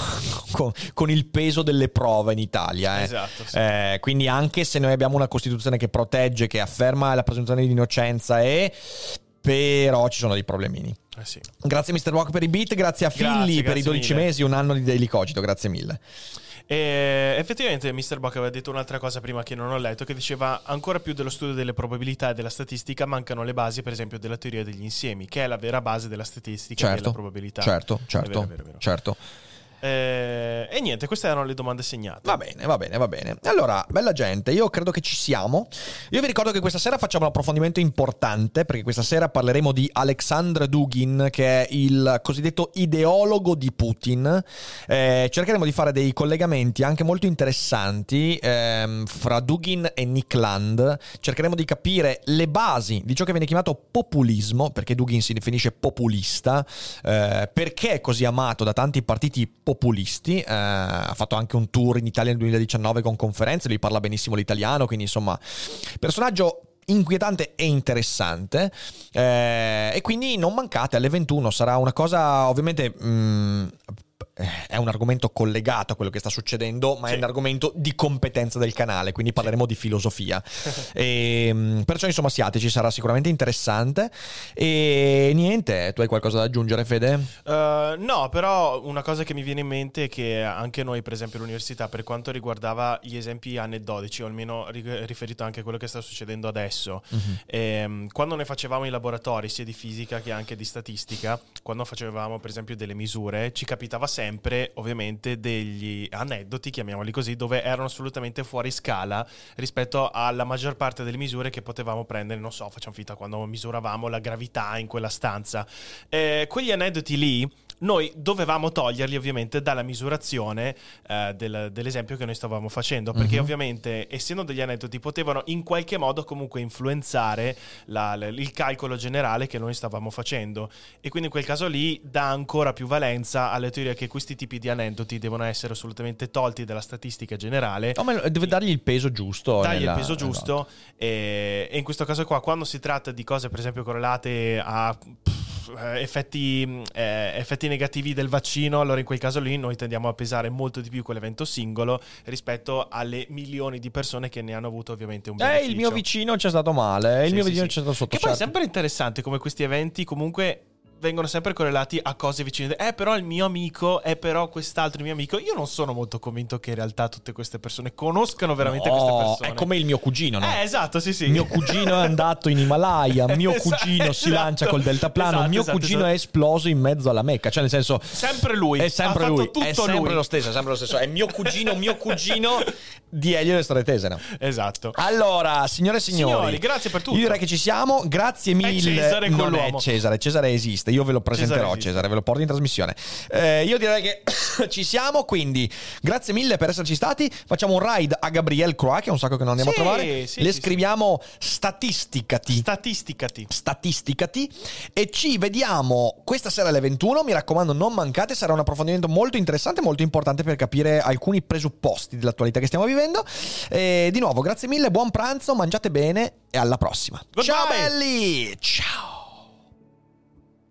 S1: con- con il peso delle prove in Italia. eh.
S2: Esatto, sì.
S1: Eh, quindi anche se noi abbiamo una Costituzione che protegge, che afferma la presunzione di innocenza e... Però ci sono dei problemini.
S2: Eh sì.
S1: Grazie Mr. Walk per i beat, grazie a
S2: Grazie,
S1: Filli per i
S2: grazie
S1: 12
S2: mille.
S1: mesi, un anno di Daily Cogito, grazie mille.
S2: E effettivamente Mr. Bock aveva detto un'altra cosa prima che non ho letto, che diceva ancora più dello studio delle probabilità e della statistica mancano le basi, per esempio, della teoria degli insiemi, che è la vera base della statistica e
S1: Certo,
S2: della probabilità.
S1: certo,
S2: È
S1: certo,
S2: vero, è vero, è vero.
S1: certo.
S2: Eh, e niente, queste erano le domande segnate.
S1: Va bene, va bene, va bene. Allora, bella gente, io credo che ci siamo. Io vi ricordo che questa sera facciamo un approfondimento importante, perché questa sera parleremo di Alexandr Dugin, che è il cosiddetto ideologo di Putin. Eh, cercheremo di fare dei collegamenti anche molto interessanti ehm, fra Dugin e Nick Land. Cercheremo di capire le basi di ciò che viene chiamato populismo, perché Dugin si definisce populista, eh, perché è così amato da tanti partiti populisti. Eh, ha fatto anche un tour in Italia nel 2019 con conferenze, lui parla benissimo l'italiano, quindi insomma, personaggio inquietante e interessante. Eh, e quindi non mancate alle 21 sarà una cosa ovviamente mm, è un argomento collegato a quello che sta succedendo ma è
S2: Sì.
S1: un argomento di competenza del canale quindi parleremo di filosofia (laughs) e, mm, perciò insomma siateci sarà sicuramente interessante e niente tu hai qualcosa da aggiungere Fede?
S2: Uh, no, però una cosa che mi viene in mente è che anche noi, per esempio, all'università, per quanto riguardava gli esempi aneddoti, o almeno ri- riferito anche a quello che sta succedendo adesso, ehm, quando noi facevamo i laboratori, sia di fisica che anche di statistica, quando facevamo, per esempio, delle misure, ci capitava sempre, ovviamente, degli aneddoti, chiamiamoli così, dove erano assolutamente fuori scala rispetto alla maggior parte delle misure che potevamo prendere, non so, facciamo finta quando misuravamo la gravità in quella stanza. Eh, quegli aneddoti lì noi dovevamo toglierli ovviamente dalla misurazione eh, del- dell'esempio che noi stavamo facendo, perché ovviamente essendo degli aneddoti potevano in qualche modo comunque influenzare la- la- il calcolo generale che noi stavamo facendo e quindi in quel caso lì dà ancora più valenza alle teorie che questi tipi di aneddoti devono essere assolutamente tolti dalla statistica generale
S1: No, ma deve dargli il peso giusto
S2: dargli
S1: nella-
S2: il peso
S1: esatto.
S2: giusto e, e in questo caso qua quando si tratta di cose per esempio correlate a eh, effetti, eh, effetti negativi del vaccino allora in quel caso lì noi tendiamo a pesare molto di più quell'evento singolo rispetto alle milioni di persone che ne hanno avuto ovviamente un
S1: Eh,
S2: beneficio
S1: il mio vicino c'è stato male, il
S2: Sì,
S1: mio
S2: sì,
S1: vicino
S2: sì.
S1: c'è stato sotto.
S2: che poi è
S1: certo.
S2: sempre interessante come questi eventi comunque vengono sempre correlati a cose vicine. Eh, però il mio amico, è però quest'altro mio amico. Io non sono molto convinto che in realtà tutte queste persone conoscano veramente
S1: No,
S2: queste persone.
S1: È come il mio cugino, no?
S2: Eh, esatto, sì, sì.
S1: Mio cugino è andato in Himalaya, (laughs) mio
S2: Esatto,
S1: cugino si
S2: esatto.
S1: lancia col deltaplano,
S2: Esatto,
S1: mio
S2: esatto,
S1: cugino
S2: esatto.
S1: è esploso in mezzo alla Mecca, cioè nel senso
S2: Sempre lui.
S1: È sempre lui, è sempre
S2: lui.
S1: lo stesso, è sempre lo stesso. È mio cugino, mio cugino di Elio e storie tese, no?
S2: Esatto.
S1: Allora, signore e signori,
S2: Signori, grazie per tutto.
S1: Io direi che ci siamo. Grazie mille.
S2: Cesare
S1: non
S2: quell'uomo.
S1: è Cesare, Cesare esiste. Io ve lo presenterò,
S2: Cesare
S1: Cesare, ve lo porto in trasmissione. Eh, io direi che (coughs) ci siamo. Quindi, grazie mille per esserci stati. Facciamo un ride a Gabriel Croix, che è un sacco che non andiamo
S2: Sì,
S1: a trovare.
S2: sì,
S1: Le
S2: sì,
S1: scriviamo statisticati.
S2: Statisticati.
S1: statisticati e ci vediamo questa sera alle 21 mi raccomando non mancate sarà un approfondimento molto interessante molto importante per capire alcuni presupposti dell'attualità che stiamo vivendo e di nuovo grazie mille buon pranzo mangiate bene e alla prossima
S2: Goodbye.
S1: ciao belli ciao